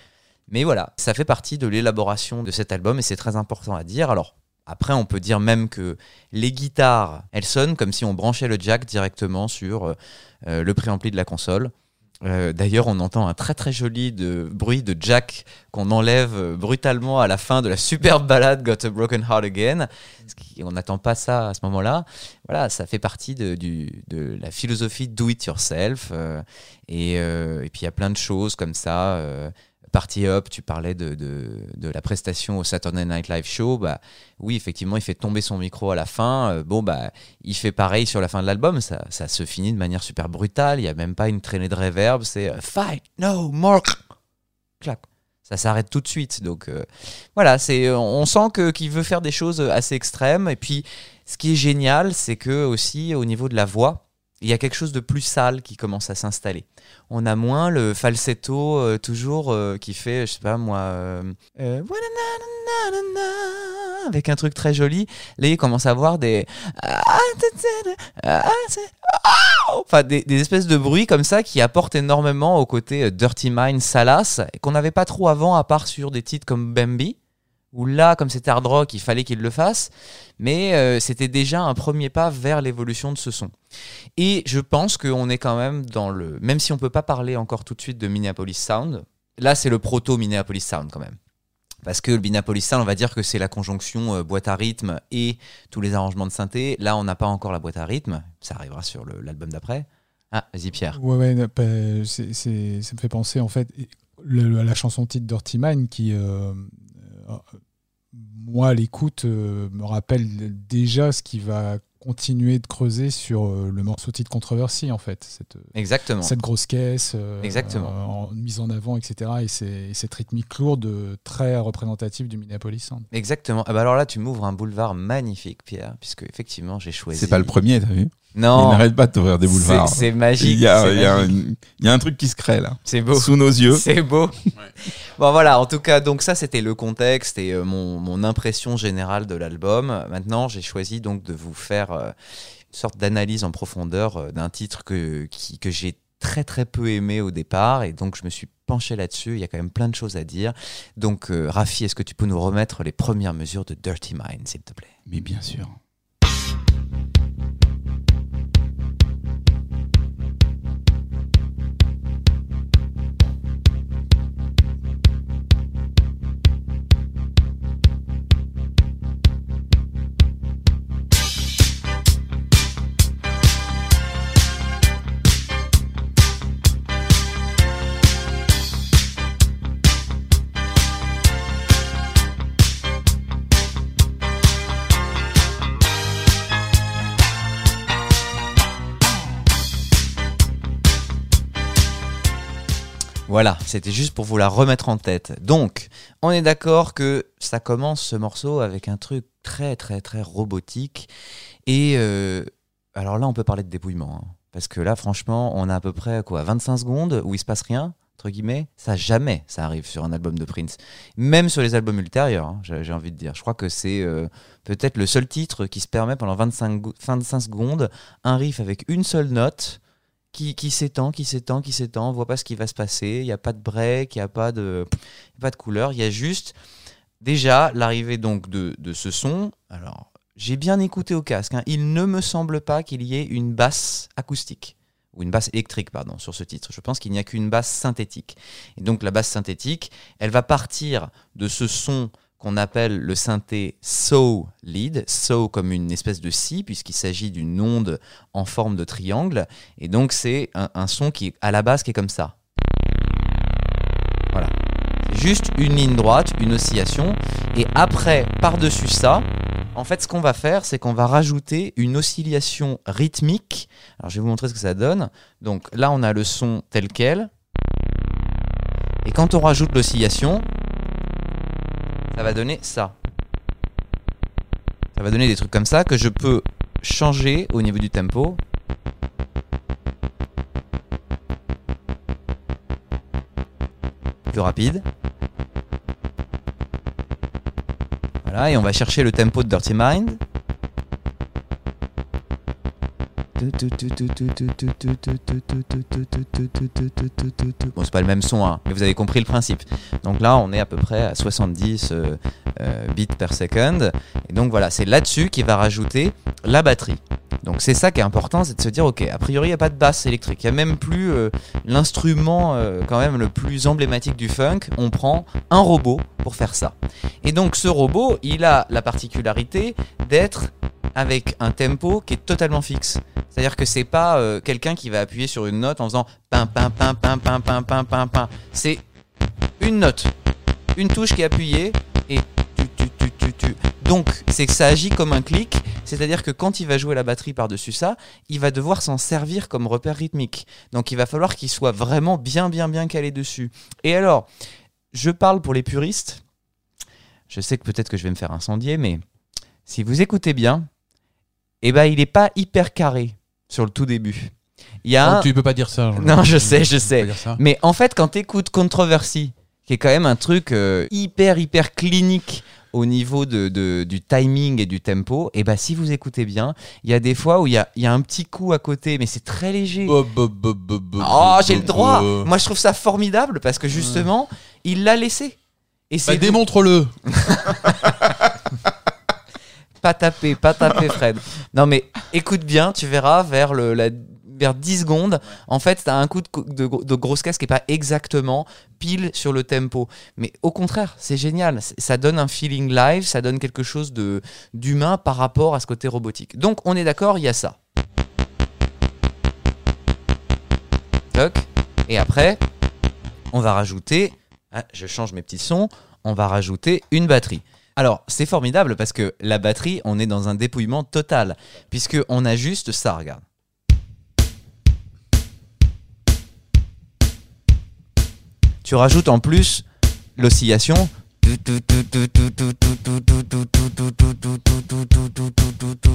Mais voilà, ça fait partie de l'élaboration de cet album et c'est très important à dire. Alors après, on peut dire même que les guitares, elles sonnent comme si on branchait le jack directement sur euh, euh, le préampli de la console. Euh, D'ailleurs, on entend un très très joli de, bruit de jack qu'on enlève euh, brutalement à la fin de la superbe balade Got a Broken Heart Again. On n'attend pas ça à ce moment-là. Voilà, ça fait partie de, la philosophie do it yourself. et puis il y a plein de choses comme ça. Party Up, tu parlais de, de, la prestation au Saturday Night Live Show. Bah, oui, effectivement, il fait tomber son micro à la fin. Euh, bon, bah, il fait pareil sur la fin de l'album. Ça, ça se finit de manière super brutale. Il n'y a même pas une traînée de réverb. C'est euh, Fight, no more. Clac. Ça s'arrête tout de suite. Donc euh, voilà, c'est, on sent que, qu'il veut faire des choses assez extrêmes. Et puis, ce qui est génial, c'est que aussi au niveau de la voix, il y a quelque chose de plus sale qui commence à s'installer. On a moins le falsetto euh, toujours euh, qui fait, je sais pas moi, euh, euh, avec un truc très joli. Là, il commence à avoir des enfin des, espèces de bruits comme ça qui apportent énormément au côté Dirty Mind salace qu'on n'avait pas trop avant à part sur des titres comme Bambi où là comme c'était hard rock il fallait qu'il le fasse mais euh, c'était déjà un premier pas vers l'évolution de ce son et je pense qu'on est quand même dans le même si on peut pas parler encore tout de suite de Minneapolis Sound là c'est le proto Minneapolis Sound quand même parce que le Minneapolis Sound, on va dire que c'est la conjonction euh, boîte à rythme et tous les arrangements de synthé. Là, on n'a pas encore la boîte à rythme. Ça arrivera sur l'album d'après. Ah, vas-y Pierre. Ouais, ouais, c'est- ça me fait penser en fait la chanson titre Dirty Mind qui, euh, moi, à l'écoute, euh, me rappelle déjà ce qui va continuer de creuser sur euh, le morceau titre Controversy en fait. Cette, Exactement. cette grosse caisse euh, Exactement. euh, en, mise en avant, etc. Et, c'est- cette rythmique lourde euh, très représentative du Minneapolis Sound. Exactement. Ah bah alors là, tu m'ouvres un boulevard magnifique, Pierre, puisque effectivement, j'ai choisi. C'est pas le premier, t'as vu? Il Non. n'arrête pas de t'ouvrir des boulevards. C'est magique. Il y, a, il y un- il y a un truc qui se crée là, C'est beau. sous nos yeux. C'est beau. Bon voilà, en tout cas, donc ça c'était le contexte et euh, mon, mon impression générale de l'album. Maintenant, j'ai choisi donc de vous faire euh, une sorte d'analyse en profondeur euh, d'un titre que, qui- que j'ai très très peu aimé au départ et donc je me suis penché là-dessus. Il y a quand même plein de choses à dire. Donc euh, Rafi, est-ce que tu peux nous remettre les premières mesures de Dirty Mind, s'il te plaît? Mais bien sûr. Voilà, c'était juste pour vous la remettre en tête. Donc, on est d'accord que ça commence ce morceau avec un truc très très très robotique. Et euh, alors là, on peut parler de dépouillement. hein. parce que là, franchement, on a à peu près quoi 25 secondes où il se passe rien. entre guillemets, ça jamais ça arrive sur un album de Prince. Même sur les albums ultérieurs, hein, j'ai envie de dire. Je crois que c'est euh, peut-être le seul titre qui se permet pendant 25, go- 25 secondes un riff avec une seule note qui, s'étend, qui s'étend, qui s'étend. On voit pas ce qui va se passer. Il n'y a pas de break, il n'y a pas de, pas de couleur. Il y a juste déjà l'arrivée donc de, de ce son. Alors, j'ai bien écouté au casque. hein. Il ne me semble pas qu'il y ait une basse acoustique ou une basse électrique, pardon, sur ce titre. Je pense qu'il n'y a qu'une basse synthétique. Et donc la basse synthétique, elle va partir de ce son qu'on appelle le synthé saw lead, saw comme une espèce de scie puisqu'il s'agit d'une onde en forme de triangle. Et donc c'est un, un son qui à la base qui est comme ça. Voilà. Juste une ligne droite, une oscillation. Et après, par-dessus ça, en fait, ce qu'on va faire, c'est qu'on va rajouter une oscillation rythmique. Alors, je vais vous montrer ce que ça donne. Donc là, on a le son tel quel. Et quand on rajoute l'oscillation, ça va donner ça. Ça va donner des trucs comme ça que je peux changer au niveau du tempo. Plus rapide. Voilà, et on va chercher le tempo de Dirty Mind. Bon, c'est pas le même son, hein, mais vous avez compris le principe. Donc là, on est à peu près à 70 euh, euh, bits per second. Et donc voilà, c'est là-dessus qu'il va rajouter la batterie. Donc c'est ça qui est important, c'est de se dire, ok, a priori, il n'y a pas de basse électrique. Il n'y a même plus euh, l'instrument quand même le plus emblématique du funk. On prend un robot pour faire ça. Et donc ce robot, il a la particularité d'être avec un tempo qui est totalement fixe. C'est-à-dire que c'est pas euh, quelqu'un qui va appuyer sur une note en faisant pim pim pim pim pim pim pim pim. C'est une note, une touche qui est appuyée et tu tu tu tu tu. Donc c'est que ça agit comme un clic. C'est-à-dire que quand il va jouer la batterie par-dessus ça, il va devoir s'en servir comme repère rythmique. Donc il va falloir qu'il soit vraiment bien bien bien calé dessus. Et alors, je parle pour les puristes. Je sais que peut-être que je vais me faire incendier, mais si vous écoutez bien, eh ben il n'est pas hyper carré sur le tout début. Il y a Oh, tu peux pas dire ça. Non, je sais, je sais. Mais en fait, quand tu écoutes Controversy, qui est quand même un truc euh, hyper, hyper clinique au niveau de, de- du timing et du tempo, et bah si vous écoutez bien, il y a des fois où il y a, il y a un petit coup à côté, mais c'est très léger. Oh, j'ai le droit. Moi, je trouve ça formidable parce que justement, il l'a laissé. Et Bah, démontre-le. <laughs> pas taper, pas taper, <laughs> Fred. Non, mais écoute bien, tu verras vers le la- vers 10 secondes, en fait, tu as un coup de, de, gro- de grosse caisse qui est pas exactement pile sur le tempo. Mais au contraire, c'est génial. Ça donne un feeling live, ça donne quelque chose de d'humain par rapport à ce côté robotique. Donc, on est d'accord, il y a ça. Toc. Et après, on va rajouter. ah, je change mes petits sons. On va rajouter une batterie. Alors, c'est formidable parce que la batterie, on est dans un dépouillement total. Puisque on a juste ça, regarde. Tu rajoutes en plus l'oscillation.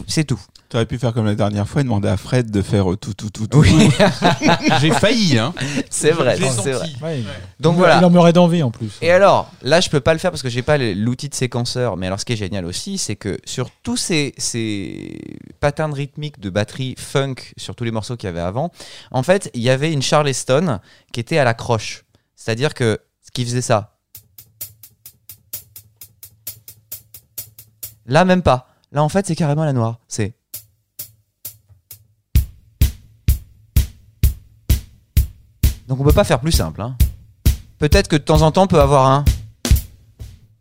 C'est tout. Tu aurais pu faire comme la dernière fois et demander à Fred de faire euh, tout, tout, tout, tout. Oui, <laughs> J'ai failli, hein. c'est vrai. C'est vrai. Ouais, Donc il- voilà. Il en m'aurait d'envie en plus. Et alors, là, je peux pas le faire parce que j'ai pas l'outil de séquenceur. Mais alors, ce qui est génial aussi, c'est que sur tous ces, ces patterns rythmiques de batterie funk, sur tous les morceaux qu'il y avait avant, en fait, il y avait une Charleston qui était à la croche. C'est-à-dire que ce qui faisait ça. Là, même pas. Là, en fait, c'est carrément la noire. C'est. Donc, on peut pas faire plus simple. Hein. Peut-être que de temps en temps, on peut avoir un.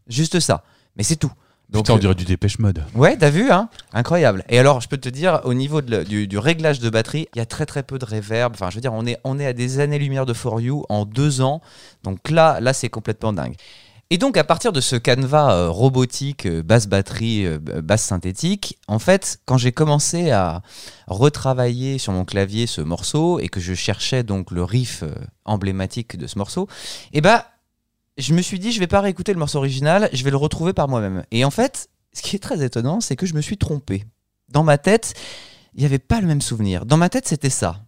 Juste ça. Mais c'est tout. Donc, Putain, on euh, dirait du dépêche mode. Ouais, t'as vu, hein Incroyable. Et alors, je peux te dire, au niveau de du, du réglage de batterie, il y a très très peu de reverb. Enfin, je veux dire, on est, on est à des années-lumière de For You en deux ans. Donc là, là, c'est complètement dingue. Et donc, à partir de ce canevas euh, robotique, euh, basse batterie, euh, basse synthétique, en fait, quand j'ai commencé à retravailler sur mon clavier ce morceau et que je cherchais donc le riff emblématique de ce morceau, eh ben, je me suis dit, je vais pas réécouter le morceau original, je vais le retrouver par moi-même. Et en fait, ce qui est très étonnant, c'est que je me suis trompé. Dans ma tête, il n'y avait pas le même souvenir. Dans ma tête, c'était ça.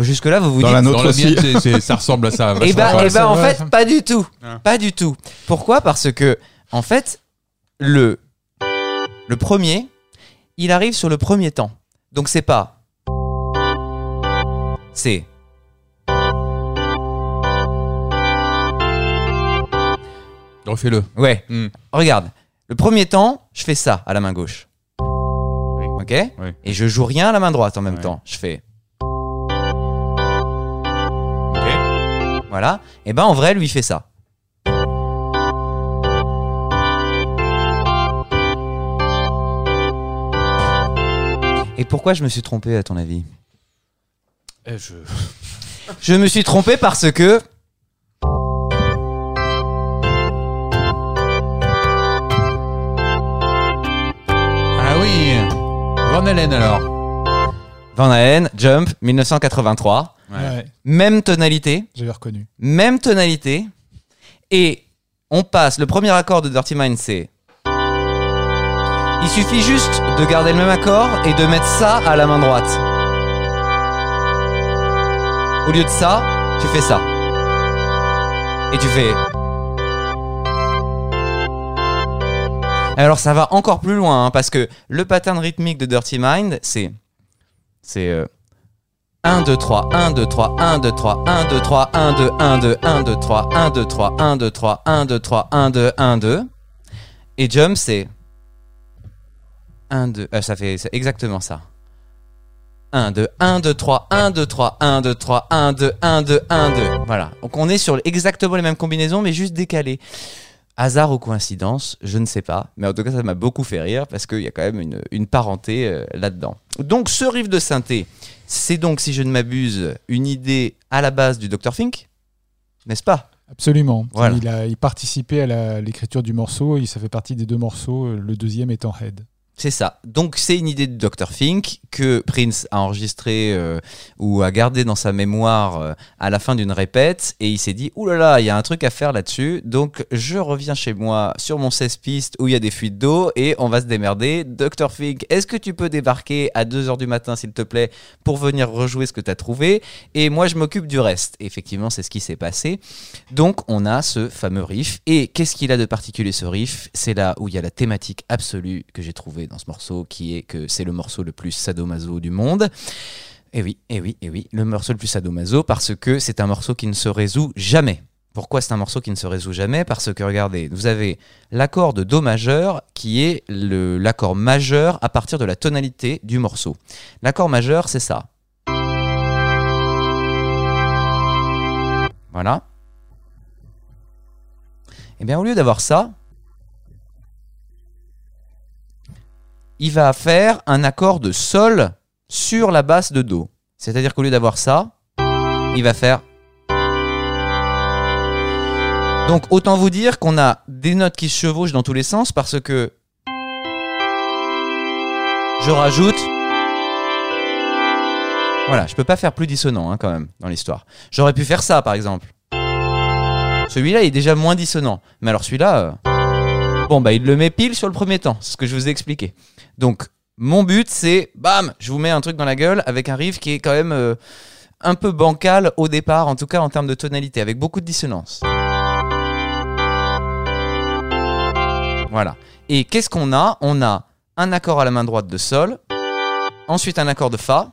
Jusque-là, vous vous Dans dites. la nôtre Dans la aussi. mienne, c'est- c'est- ça ressemble à ça. Eh vachement. ben, Ouais, eh ben, en fait, pas du tout. Ah. Pas du tout. Pourquoi? Parce que, en fait, le, le premier, il arrive sur le premier temps. Donc c'est pas. C'est. Refais-le. Ouais. Hmm. Regarde. Le premier temps, je fais ça à la main gauche. Ok? Oui. Et je joue rien à la main droite en même Ouais. temps. Je fais. Voilà. Et ben en vrai, lui il fait ça. Et pourquoi je me suis trompé à ton avis? Eh, je... <laughs> Je me suis trompé parce que Ah oui. Van Halen alors. Van Halen, Jump, 1983, Ouais. Même tonalité, J'avais reconnu. même tonalité, et on passe. Le premier accord de Dirty Mind, c'est. Il suffit juste de garder le même accord et de mettre ça à la main droite. Au lieu de ça, tu fais ça. Et tu fais. Alors ça va encore plus loin, hein, parce que le pattern rythmique de Dirty Mind, c'est. C'est. euh, 1, 2, 3, 1, 2, 3, 1, 2, 3, 1, 2, 3, 1, 2, 1, 2, 1, 2, 3, 1, 2, 3, 1, 2, 3, 1, 2, 3, 1, 2, 1, 2. Et jump, c'est 1, 2, euh, ça fait exactement ça. 1, 2, 1, 2, 3, 1, 2, 3, 1, 2, 3, 1, 2, 1, 2, 1, 2. Voilà. Donc on est sur exactement les mêmes combinaisons, mais juste décalées. Hasard ou coïncidence, je ne sais pas. Mais en tout cas, ça m'a beaucoup fait rire parce qu'il y a quand même une, une parenté euh, là-dedans. Donc ce riff de synthé, c'est donc, si je ne m'abuse, une idée à la base du Dr. Fink, n'est-ce pas? Absolument. Voilà. Il a il participait à l'écriture du morceau. Il, ça fait partie des deux morceaux. Le deuxième étant Head. C'est ça. Donc c'est une idée de Dr. Fink que Prince a enregistrée euh, ou a gardé dans sa mémoire euh, à la fin d'une répète et il s'est dit Ouh là là, il y a un truc à faire là-dessus. Donc je reviens chez moi sur mon 16 pistes où il y a des fuites d'eau et on va se démerder. Dr. Fink, est-ce que tu peux débarquer à 2h du matin s'il te plaît pour venir rejouer ce que tu as trouvé? Et moi je m'occupe du reste. Effectivement, c'est ce qui s'est passé. Donc on a ce fameux riff. Et qu'est-ce qu'il a de particulier ce riff? C'est là où il y a la thématique absolue que j'ai trouvée dans ce morceau, qui est que c'est le morceau le plus sadomaso du monde. Et oui, et oui, et oui, le morceau le plus sadomaso parce que c'est un morceau qui ne se résout jamais. Pourquoi c'est un morceau qui ne se résout jamais? Parce que regardez, vous avez l'accord de Do majeur qui est l'accord majeur à partir de la tonalité du morceau. L'accord majeur, c'est ça. Voilà. Et bien au lieu d'avoir ça, il va faire un accord de sol sur la basse de do. C'est-à-dire qu'au lieu d'avoir ça, il va faire donc autant vous dire qu'on a des notes qui se chevauchent dans tous les sens parce que je rajoute voilà, je peux pas faire plus dissonant hein, quand même dans l'histoire. J'aurais pu faire ça par exemple. Celui-là il est déjà moins dissonant, mais alors celui-là euh, bon bah il le met pile sur le premier temps, c'est ce que je vous ai expliqué. Donc mon but c'est bam, je vous mets un truc dans la gueule avec un riff qui est quand même euh, un peu bancal au départ, en tout cas en termes de tonalité, avec beaucoup de dissonance. Voilà. Et qu'est-ce qu'on a? On a un accord à la main droite de Sol, ensuite un accord de Fa.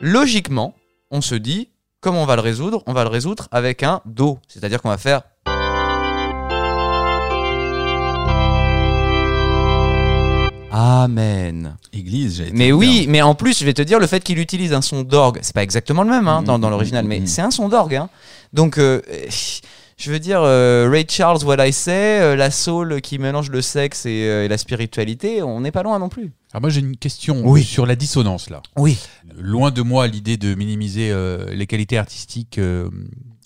Logiquement, on se dit, comment on va le résoudre On va le résoudre avec un Do. C'est-à-dire qu'on va faire. Amen. Église, j'ai Mais oui, mais en plus, je vais te dire, le fait qu'il utilise un son d'orgue, c'est pas exactement le même hein, dans, dans Mhm, l'original, mhm, mais c'est un son d'orgue. hein. Donc, euh, je veux dire, euh, Ray Charles, What I Say, euh, la soul qui mélange le sexe et, euh, et la spiritualité, on n'est pas loin non plus. Alors moi j'ai une question Oui. sur la dissonance là. Oui. Loin de moi l'idée de minimiser euh, les qualités artistiques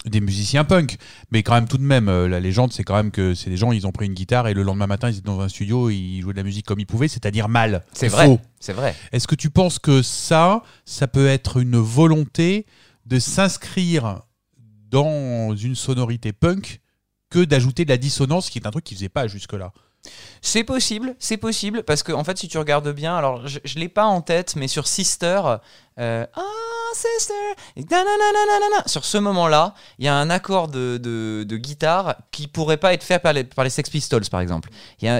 des musiciens punk, mais quand même tout de même la légende c'est quand même que c'est des gens ils ont pris une guitare et le lendemain matin ils étaient dans un studio ils jouaient de la musique comme ils pouvaient, c'est-à-dire mal. C'est vrai. C'est vrai. Est-ce que tu penses que ça, ça peut être une volonté de s'inscrire dans une sonorité punk que d'ajouter de la dissonance, qui est un truc qu'ils faisaient pas jusque-là C'est possible, c'est possible, parce que en fait, si tu regardes bien, alors je, je l'ai pas en tête, mais sur Sister, euh, ah, sister. Sur ce moment-là, il y a un accord de, de, de guitare qui pourrait pas être fait par les, par les Sex Pistols, par exemple.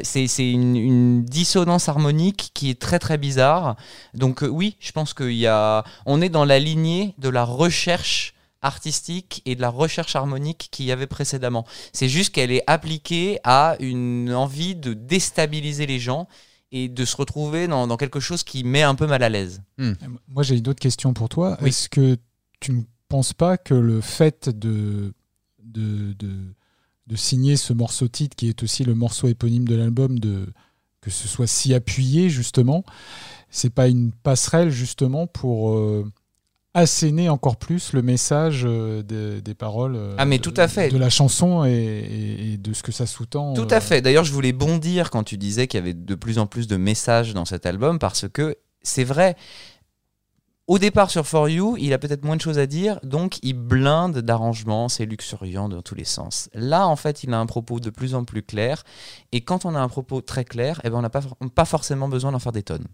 C'est une, une dissonance harmonique qui est très très bizarre. Donc euh, oui, je pense qu'il y a, on est dans la lignée de la recherche artistique et de la recherche harmonique qu'il y avait précédemment. C'est juste qu'elle est appliquée à une envie de déstabiliser les gens et de se retrouver dans, dans quelque chose qui met un peu mal à l'aise. Moi, j'ai une autre question pour toi. Oui. Est-ce que tu ne penses pas que le fait de, de, de, de signer ce morceau titre, qui est aussi le morceau éponyme de l'album, de que ce soit si appuyé, justement, c'est pas une passerelle, justement, pour euh, asséner encore plus le message euh, des, des paroles euh, Ah, mais tout à fait. de la chanson et, et- et de ce que ça sous-tend Tout euh, à fait. D'ailleurs, je voulais bondir quand tu disais qu'il y avait de plus en plus de messages dans cet album parce que c'est vrai. Au départ sur For You, il a peut-être moins de choses à dire, donc il blinde d'arrangements, c'est luxuriant dans tous les sens. Là, en fait, il a un propos de plus en plus clair, et quand on a un propos très clair, eh ben, on n'a pas, pas forcément besoin d'en faire des tonnes.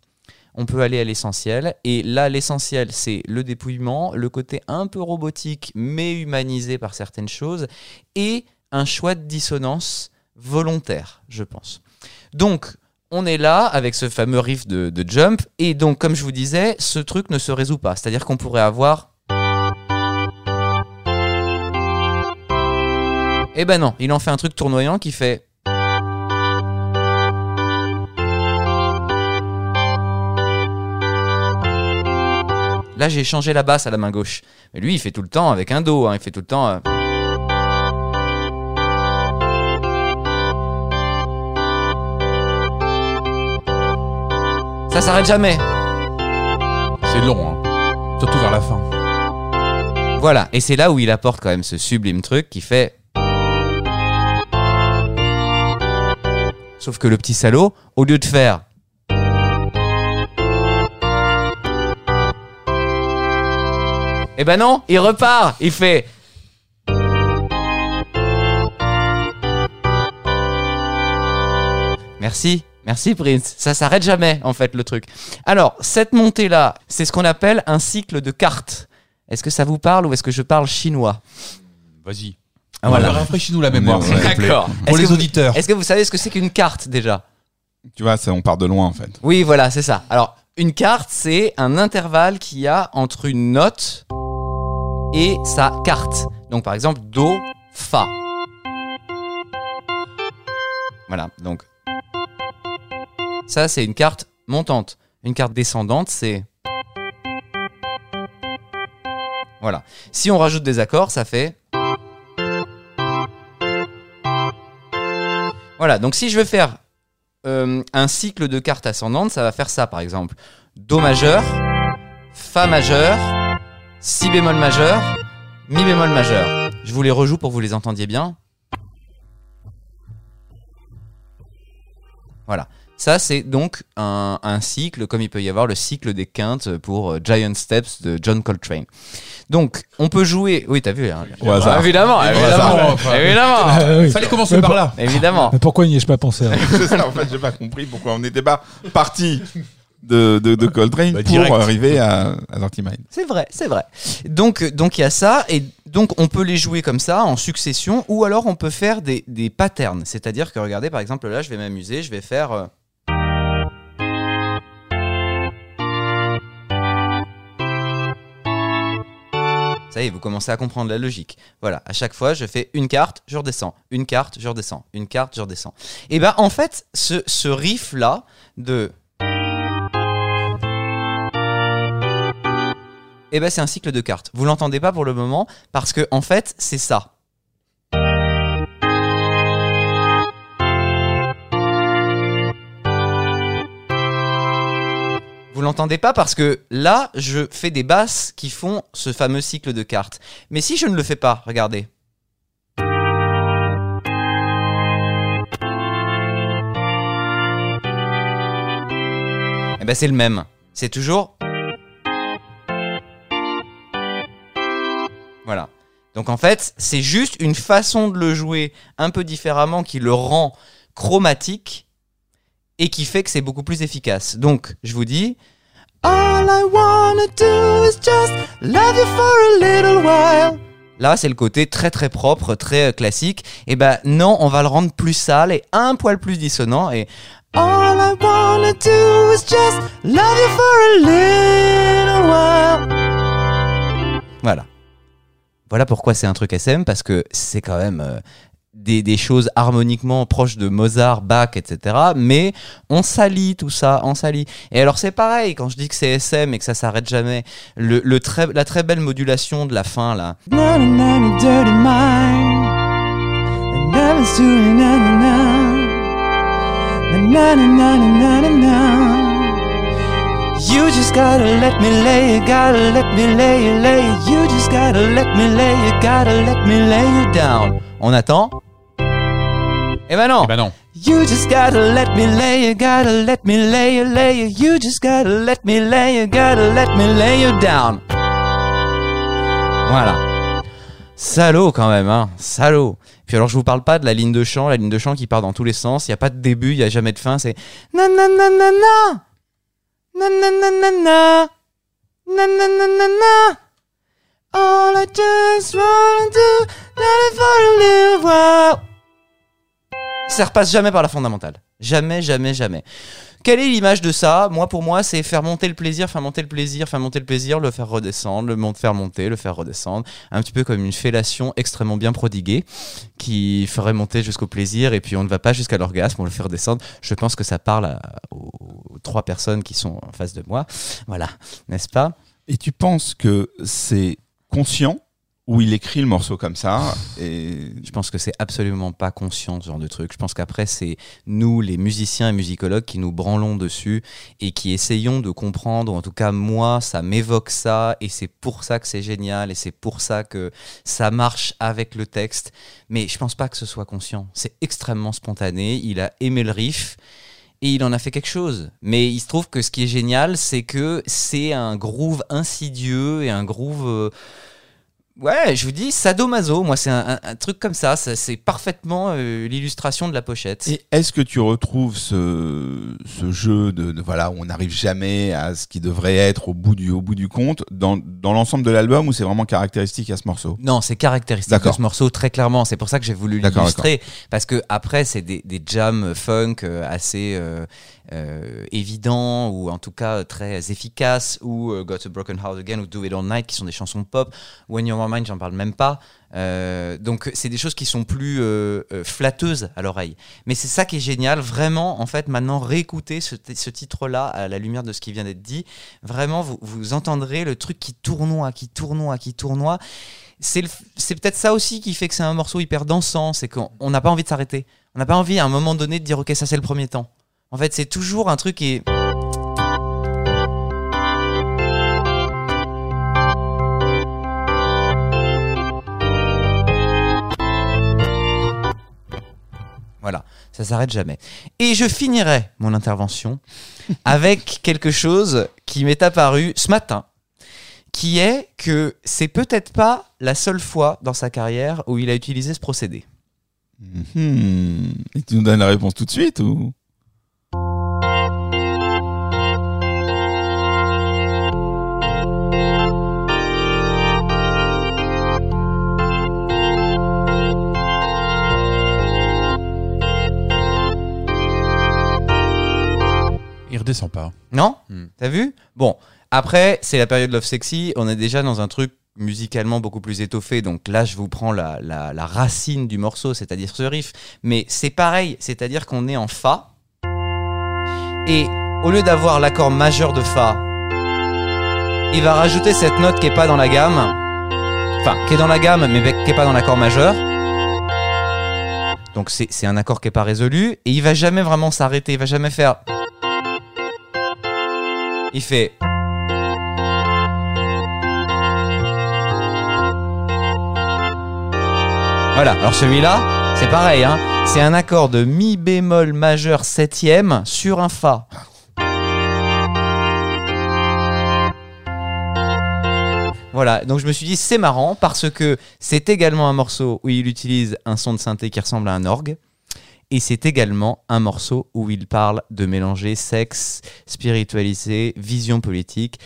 On peut aller à l'essentiel, et là, l'essentiel, c'est le dépouillement, le côté un peu robotique, mais humanisé par certaines choses, et un choix de dissonance volontaire, je pense. Donc, on est là avec ce fameux riff de, jump, et donc, comme je vous disais, ce truc ne se résout pas. C'est-à-dire qu'on pourrait avoir. Eh ben non, il en fait un truc tournoyant qui fait. Là, j'ai changé la basse à la main gauche. Mais lui, il fait tout le temps avec un do, hein, il fait tout le temps. euh, Ça s'arrête jamais. C'est long, hein. surtout vers la fin. Voilà, et c'est là où il apporte quand même ce sublime truc qui fait. Sauf que le petit salaud, au lieu de faire. Eh ben non, il repart, il fait. Merci, merci Prince. Ça s'arrête jamais en fait le truc. Alors, cette montée-là, c'est ce qu'on appelle un cycle de cartes. Est-ce que ça vous parle ou est-ce que je parle chinois? Vas-y. Ah, voilà. Rafraîchis-nous la mémoire. D'accord. Pour les vous- auditeurs. Est-ce que vous savez ce que c'est qu'une carte déjà? Tu vois, ça, on part de loin en fait. Oui, voilà, c'est ça. Alors, une carte, c'est un intervalle qu'il y a entre une note et sa carte. Donc, par exemple, Do, Fa. Voilà, donc. Ça, c'est une carte montante. Une carte descendante, c'est. Voilà. Si on rajoute des accords, ça fait. Voilà, donc si je veux faire euh, un cycle de cartes ascendantes, ça va faire ça par exemple. Do majeur, Fa majeur, Si bémol majeur, Mi bémol majeur. Je vous les rejoue pour que vous les entendiez bien. Voilà. Ça, c'est donc un, un cycle, comme il peut y avoir le cycle des quintes pour euh, Giant Steps de John Coltrane. Donc, on peut jouer. Oui, t'as vu hein Au hasard. Évidemment, Au évidemment, hasard. <laughs> évidemment, oui. Fallait commencer Mais par là. évidemment. Mais pourquoi n'y ai-je pas pensé <laughs> ça, en fait, j'ai pas compris pourquoi on n'était pas parti de, de, de Coltrane Bah, pour arriver à, à Dirty Mind. C'est vrai, c'est vrai. Donc, donc il y a ça, et donc on peut les jouer comme ça, en succession, ou alors on peut faire des, des patterns. C'est-à-dire que, regardez, par exemple, là, je vais m'amuser, je vais faire. euh, Ça y est, vous commencez à comprendre la logique. Voilà, à chaque fois, je fais une carte, je redescends, une carte, je redescends, une carte, je redescends. Et ben, en fait, ce, ce riff-là de. Eh ben, c'est un cycle de cartes. Vous l'entendez pas pour le moment parce que en fait, c'est ça. Vous l'entendez pas parce que là, je fais des basses qui font ce fameux cycle de cartes. Mais si je ne le fais pas, regardez. Eh ben, c'est le même. C'est toujours Donc en fait, c'est juste une façon de le jouer un peu différemment qui le rend chromatique et qui fait que c'est beaucoup plus efficace. Donc, je vous dis, All I wanna do is just love you for a little while. Là, c'est le côté très très propre, très euh, classique. Et ben non, on va le rendre plus sale et un poil plus dissonant. Et All I wanna do is just love you for a little while. Voilà. Pourquoi c'est un truc SM, parce que c'est quand même euh, des, choses harmoniquement proches de Mozart, Bach, etc. Mais on salit tout ça, on salit. Et alors c'est pareil, quand je dis que c'est SM et que ça s'arrête jamais, la très belle modulation de la fin là. You just gotta let me lay you, gotta let me lay you, lay you. Just gotta let me lay you, gotta let me lay you down. On attend? Eh ben non Eh ben non. You just gotta let me lay you, gotta let me lay you, lay you. You just gotta let me lay you, gotta let me lay you down. Voilà. Salaud quand même, hein. Salaud. Puis alors je vous parle pas de la ligne de chant, la ligne de chant qui part dans tous les sens. Il y a pas de début, il y a jamais de fin. C'est na na na na na Nananana. Nananana. All I just wanna do, live. Wow. Ça repasse jamais par la fondamentale. Jamais, jamais, jamais. Quelle est l'image de ça? Moi, pour moi, c'est faire monter le plaisir, faire monter le plaisir, faire monter le plaisir, le faire redescendre, le faire monter, le faire redescendre. Un petit peu comme une fellation extrêmement bien prodiguée qui ferait monter jusqu'au plaisir et puis on ne va pas jusqu'à l'orgasme, on le fait redescendre. Je pense que ça parle à- aux trois personnes qui sont en face de moi. Voilà, n'est-ce pas? Et tu penses que c'est conscient ou il écrit le morceau comme ça et Je pense que c'est absolument pas conscient ce genre de truc. Je pense qu'après c'est nous les musiciens et musicologues qui nous branlons dessus et qui essayons de comprendre. ou En tout cas moi ça m'évoque ça et c'est pour ça que c'est génial et c'est pour ça que ça marche avec le texte. Mais je pense pas que ce soit conscient. C'est extrêmement spontané. Il a aimé le riff. Et il en a fait quelque chose. Mais il se trouve que ce qui est génial, c'est que c'est un groove insidieux et un groove euh, Ouais, je vous dis, sadomaso, moi c'est un, un- un truc comme ça, ça c'est parfaitement euh, l'illustration de la pochette. Et est-ce que tu retrouves ce, ce jeu de, de- voilà où on n'arrive jamais à ce qui devrait être au bout du au bout du compte dans, dans l'ensemble de l'album ou c'est vraiment caractéristique à ce morceau? Non, c'est caractéristique de D'accord. ce morceau très clairement. C'est pour ça que j'ai voulu l'illustrer parce que après c'est des, des jams funk euh, assez euh, euh, évidents ou en tout cas très efficaces ou euh, Got a Broken Heart Again ou Do It All Night qui sont des chansons pop. When You're My Mind, j'en parle même pas. Euh, donc c'est des choses qui sont plus flatteuses à l'oreille. Mais c'est ça qui est génial, vraiment, en fait, maintenant, réécouter ce, titre-là à la lumière de ce qui vient d'être dit. Vraiment, vous, vous entendrez le truc qui tournoie, qui tournoie, qui tournoie. C'est peut-être ça aussi qui fait que c'est un morceau hyper dansant, c'est qu'on on n'a pas envie de s'arrêter. On n'a pas envie à un moment donné de dire ok ça c'est le premier temps. En fait c'est toujours un truc qui est... Voilà, ça s'arrête jamais. Et je finirai mon intervention <laughs> avec quelque chose qui m'est apparu ce matin, qui est que c'est peut-être pas la seule fois dans sa carrière où il a utilisé ce procédé. Mhm. Et tu nous donnes la réponse tout de suite ou? Pas. Non Hmm. T'as vu? Bon, après, c'est la période Love Sexy, on est déjà dans un truc musicalement beaucoup plus étoffé, donc là je vous prends la, la- la racine du morceau, c'est-à-dire ce riff, mais c'est pareil, c'est-à-dire qu'on est en Fa, et au lieu d'avoir l'accord majeur de Fa, il va rajouter cette note qui est pas dans la gamme, enfin qui est dans la gamme mais qui est pas dans l'accord majeur, donc c'est c'est un accord qui est pas résolu, et il va jamais vraiment s'arrêter, il va jamais faire... Il fait. Voilà, alors celui-là, c'est pareil, hein. c'est un accord de mi bémol majeur septième sur un fa. Voilà, donc je me suis dit c'est marrant parce que c'est également un morceau où il utilise un son de synthé qui ressemble à un orgue. Et c'est également un morceau où il parle de mélanger sexe, spiritualité, vision politique.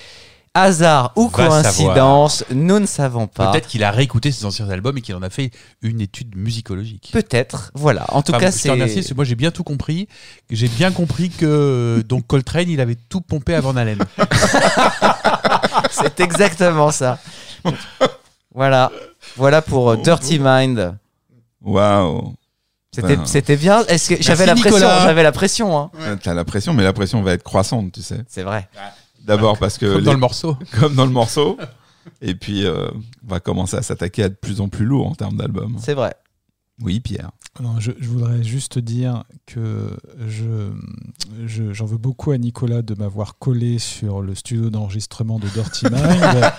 Hasard ou Va coïncidence, nous ne savons pas. Peut-être qu'il a réécouté ses anciens albums et qu'il en a fait une étude musicologique. Peut-être, voilà. En tout Enfin, cas, je te c'est. remercie, parce que moi j'ai bien tout compris. J'ai bien compris que donc Coltrane, il avait tout pompé à Van Halen. C'est exactement ça. voilà. Voilà pour euh, Dirty Mind. Waouh. C'était, Ben. c'était bien. Est-ce que j'avais la pression Nicolas. J'avais la pression. Hein. T'as la pression, mais la pression va être croissante, tu sais. C'est vrai. D'abord parce que Comme dans le morceau. <laughs> comme dans le morceau. Et puis, euh, on va commencer à s'attaquer à de plus en plus lourd en termes d'album. C'est vrai. Oui, Pierre. Non, je, je voudrais juste dire que je, je- j'en veux beaucoup à Nicolas de m'avoir collé sur le studio d'enregistrement de Dirty <laughs> Mind.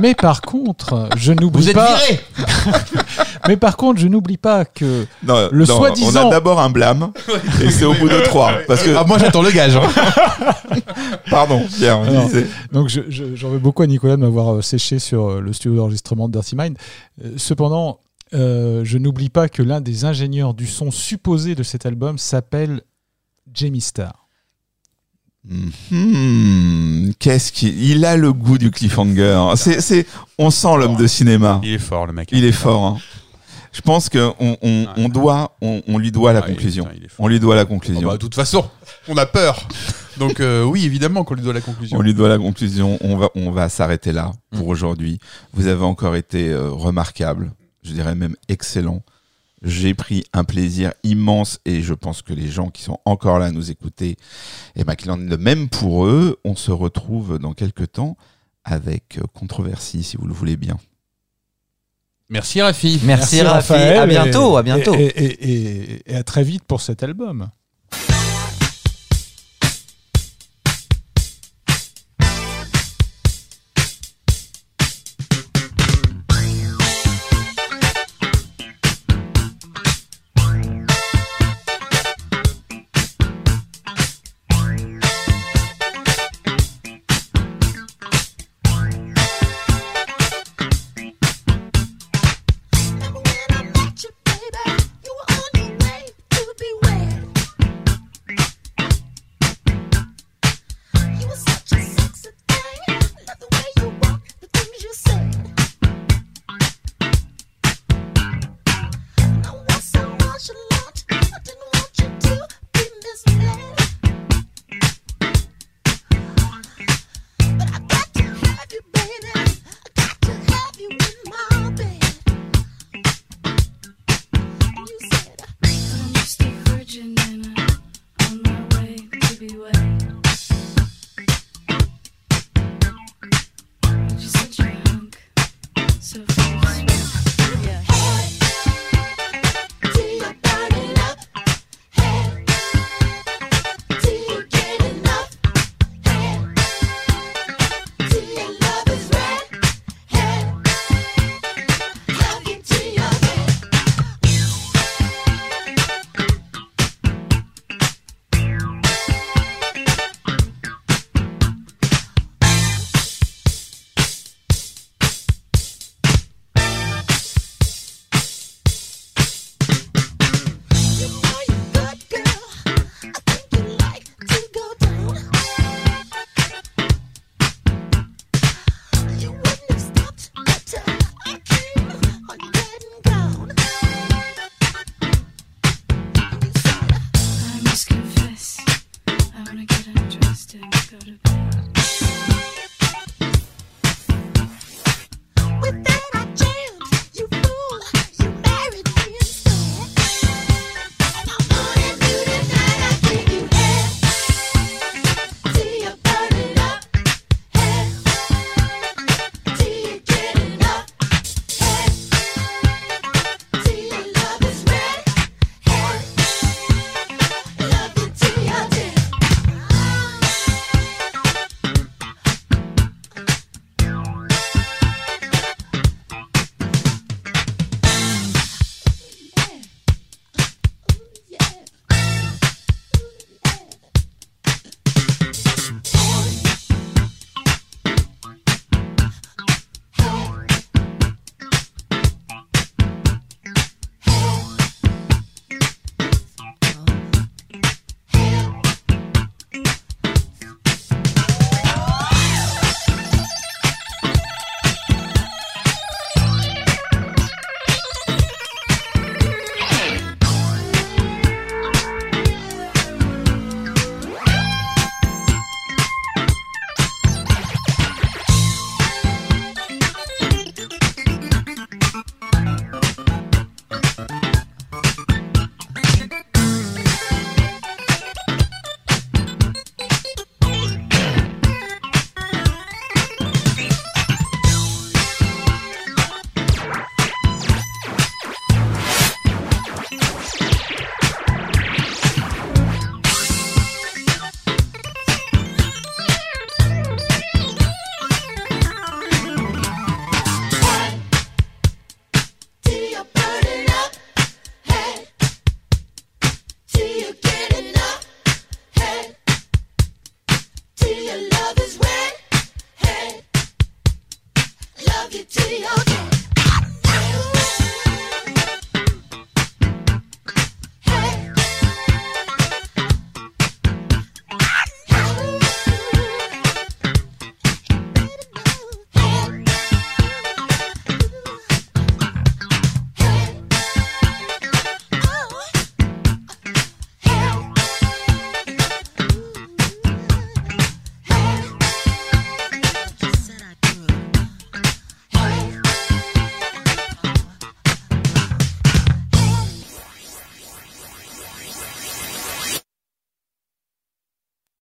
mais par contre, je Vous n'oublie êtes pas. viré <laughs> Mais par contre, je n'oublie pas que Non, Le non, On soi-disant- a d'abord un blâme, et c'est au bout de trois. Parce que, Ah, moi j'attends le gage. hein. <laughs> pardon, Pierre, on. Donc je- je- j'en veux beaucoup à Nicolas de m'avoir euh, séché sur euh, le studio d'enregistrement de Dirty Mind. Euh, cependant, euh, je n'oublie pas que l'un des ingénieurs du son supposé de cet album s'appelle Jamie Starr. Hmm, Qu'est-ce qu'il il a le goût du cliffhanger. C'est, c'est, on sent l'homme de cinéma. Il est fort le mec. Il est fort. hein. Je pense que on, on, on doit, on, on lui doit la Ah, il est- conclusion. il est. On lui doit la Oh, conclusion. bah, de toute façon, on a peur. Donc euh, oui, évidemment qu'on lui doit la conclusion. On lui doit la conclusion. On va, on va s'arrêter là Mm. pour aujourd'hui. Vous avez encore été euh, remarquable, je dirais même excellent. J'ai pris un plaisir immense et je pense que les gens qui sont encore là à nous écouter, et ben qu'il en est de même pour eux. On se retrouve dans quelques temps avec euh, Controversie, si vous le voulez bien. Merci Rafi. Merci, Rafi. Raphaël, À bientôt. et- à bientôt. Et, et- et- et à très vite pour cet album.